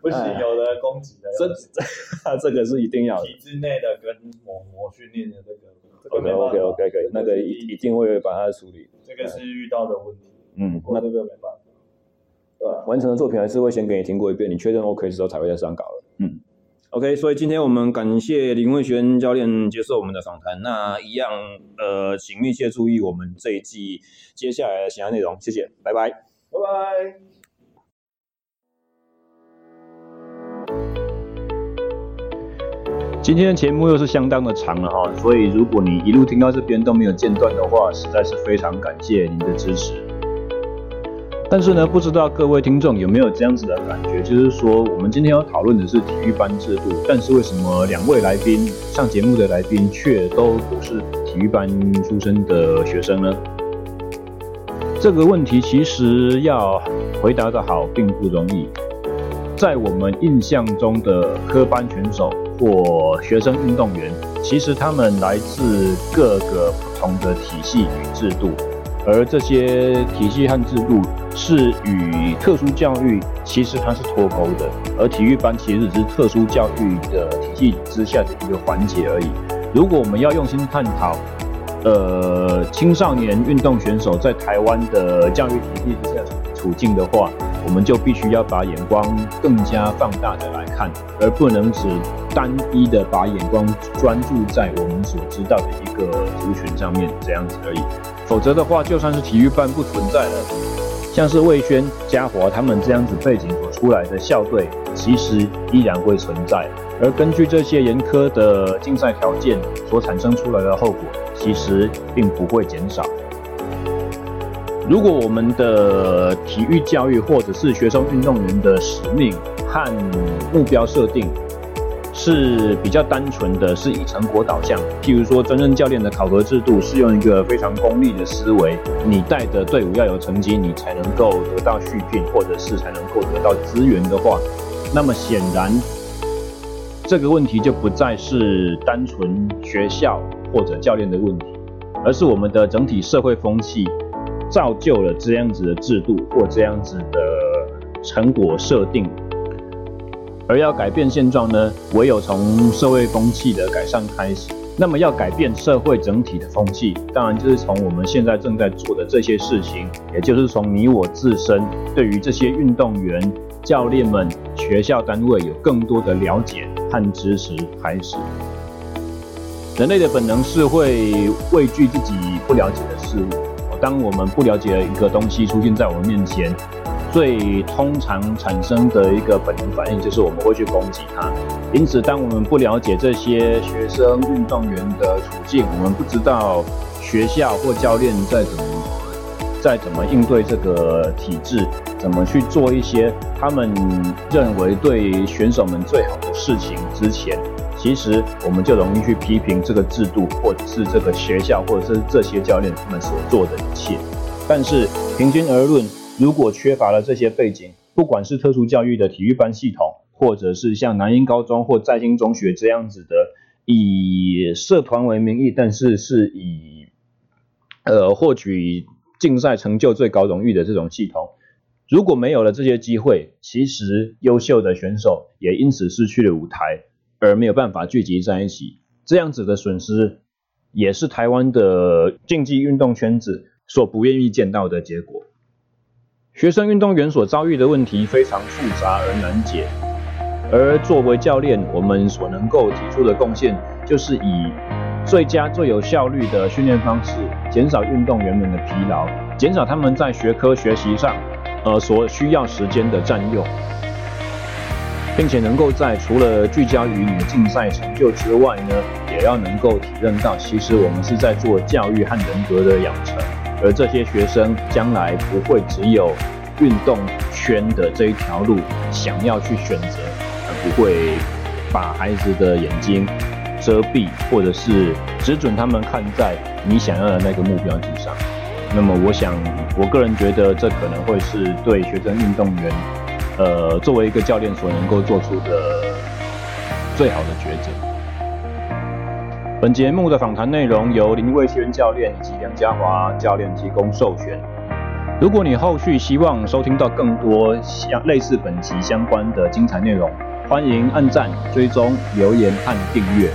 D: 不行，有的攻击的，
C: 这这 [LAUGHS] 这个是一定要的。
D: 体制内的跟模模训练的这个。
C: ，OK OK OK OK，，那个一一定会把它处理。
D: 这个是遇到的问题。嗯，那这个没办法。
C: 对，完成的作品还是会先给你听过一遍，你确认 OK 之后才会再上稿了。嗯，OK，所以今天我们感谢林慧轩教练接受我们的访谈。那一样，呃，请密切注意我们这一季接下来的其他内容。谢谢，拜拜，
D: 拜拜。
C: 今天的节目又是相当的长了哈，所以如果你一路听到这边都没有间断的话，实在是非常感谢您的支持。但是呢，不知道各位听众有没有这样子的感觉，就是说我们今天要讨论的是体育班制度，但是为什么两位来宾上节目的来宾却都不是体育班出身的学生呢？这个问题其实要回答得好并不容易。在我们印象中的科班选手或学生运动员，其实他们来自各个不同的体系与制度，而这些体系和制度是与特殊教育其实它是脱钩的，而体育班其实只是特殊教育的体系之下的一个环节而已。如果我们要用心探讨，呃，青少年运动选手在台湾的教育体系之下处境的话，我们就必须要把眼光更加放大的来看，而不能只单一的把眼光专注在我们所知道的一个族群上面这样子而已。否则的话，就算是体育班不存在了，像是魏轩、嘉华他们这样子背景所出来的校队，其实依然会存在。而根据这些严苛的竞赛条件所产生出来的后果，其实并不会减少。如果我们的体育教育或者是学生运动员的使命和目标设定是比较单纯的，是以成果导向，譬如说专任教练的考核制度是用一个非常功利的思维，你带的队伍要有成绩，你才能够得到续聘，或者是才能够得到资源的话，那么显然这个问题就不再是单纯学校或者教练的问题，而是我们的整体社会风气。造就了这样子的制度或这样子的成果设定，而要改变现状呢，唯有从社会风气的改善开始。那么要改变社会整体的风气，当然就是从我们现在正在做的这些事情，也就是从你我自身对于这些运动员、教练们、学校单位有更多的了解和支持开始。人类的本能是会畏惧自己不了解的事物。当我们不了解的一个东西出现在我们面前，最通常产生的一个本能反应就是我们会去攻击它。因此，当我们不了解这些学生运动员的处境，我们不知道学校或教练在怎么在怎么应对这个体制，怎么去做一些他们认为对选手们最好的事情之前。其实我们就容易去批评这个制度，或者是这个学校，或者是这些教练他们所做的一切。但是平均而论，如果缺乏了这些背景，不管是特殊教育的体育班系统，或者是像南英高中或在新中学这样子的以社团为名义，但是是以呃获取竞赛成就最高荣誉的这种系统，如果没有了这些机会，其实优秀的选手也因此失去了舞台。而没有办法聚集在一起，这样子的损失，也是台湾的竞技运动圈子所不愿意见到的结果。学生运动员所遭遇的问题非常复杂而难解，而作为教练，我们所能够提出的贡献，就是以最佳最有效率的训练方式，减少运动员们的疲劳，减少他们在学科学习上，呃所需要时间的占用。并且能够在除了聚焦于你的竞赛成就之外呢，也要能够体认到，其实我们是在做教育和人格的养成，而这些学生将来不会只有运动圈的这一条路想要去选择，而不会把孩子的眼睛遮蔽，或者是只准他们看在你想要的那个目标之上。那么，我想，我个人觉得这可能会是对学生运动员。呃，作为一个教练所能够做出的最好的抉择。本节目的访谈内容由林卫轩教练以及梁家华教练提供授权。如果你后续希望收听到更多像类似本集相关的精彩内容，欢迎按赞、追踪、留言和订阅。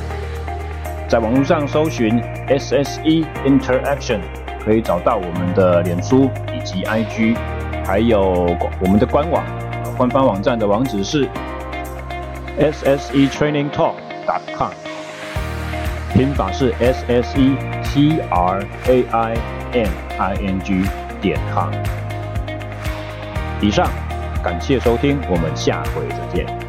C: 在网络上搜寻 SSE Interaction，可以找到我们的脸书以及 IG，还有我们的官网。官方网站的网址是 ssetrainingtalk.com，拼法是 s s e t r a i n i n g 点 com。以上，感谢收听，我们下回再见。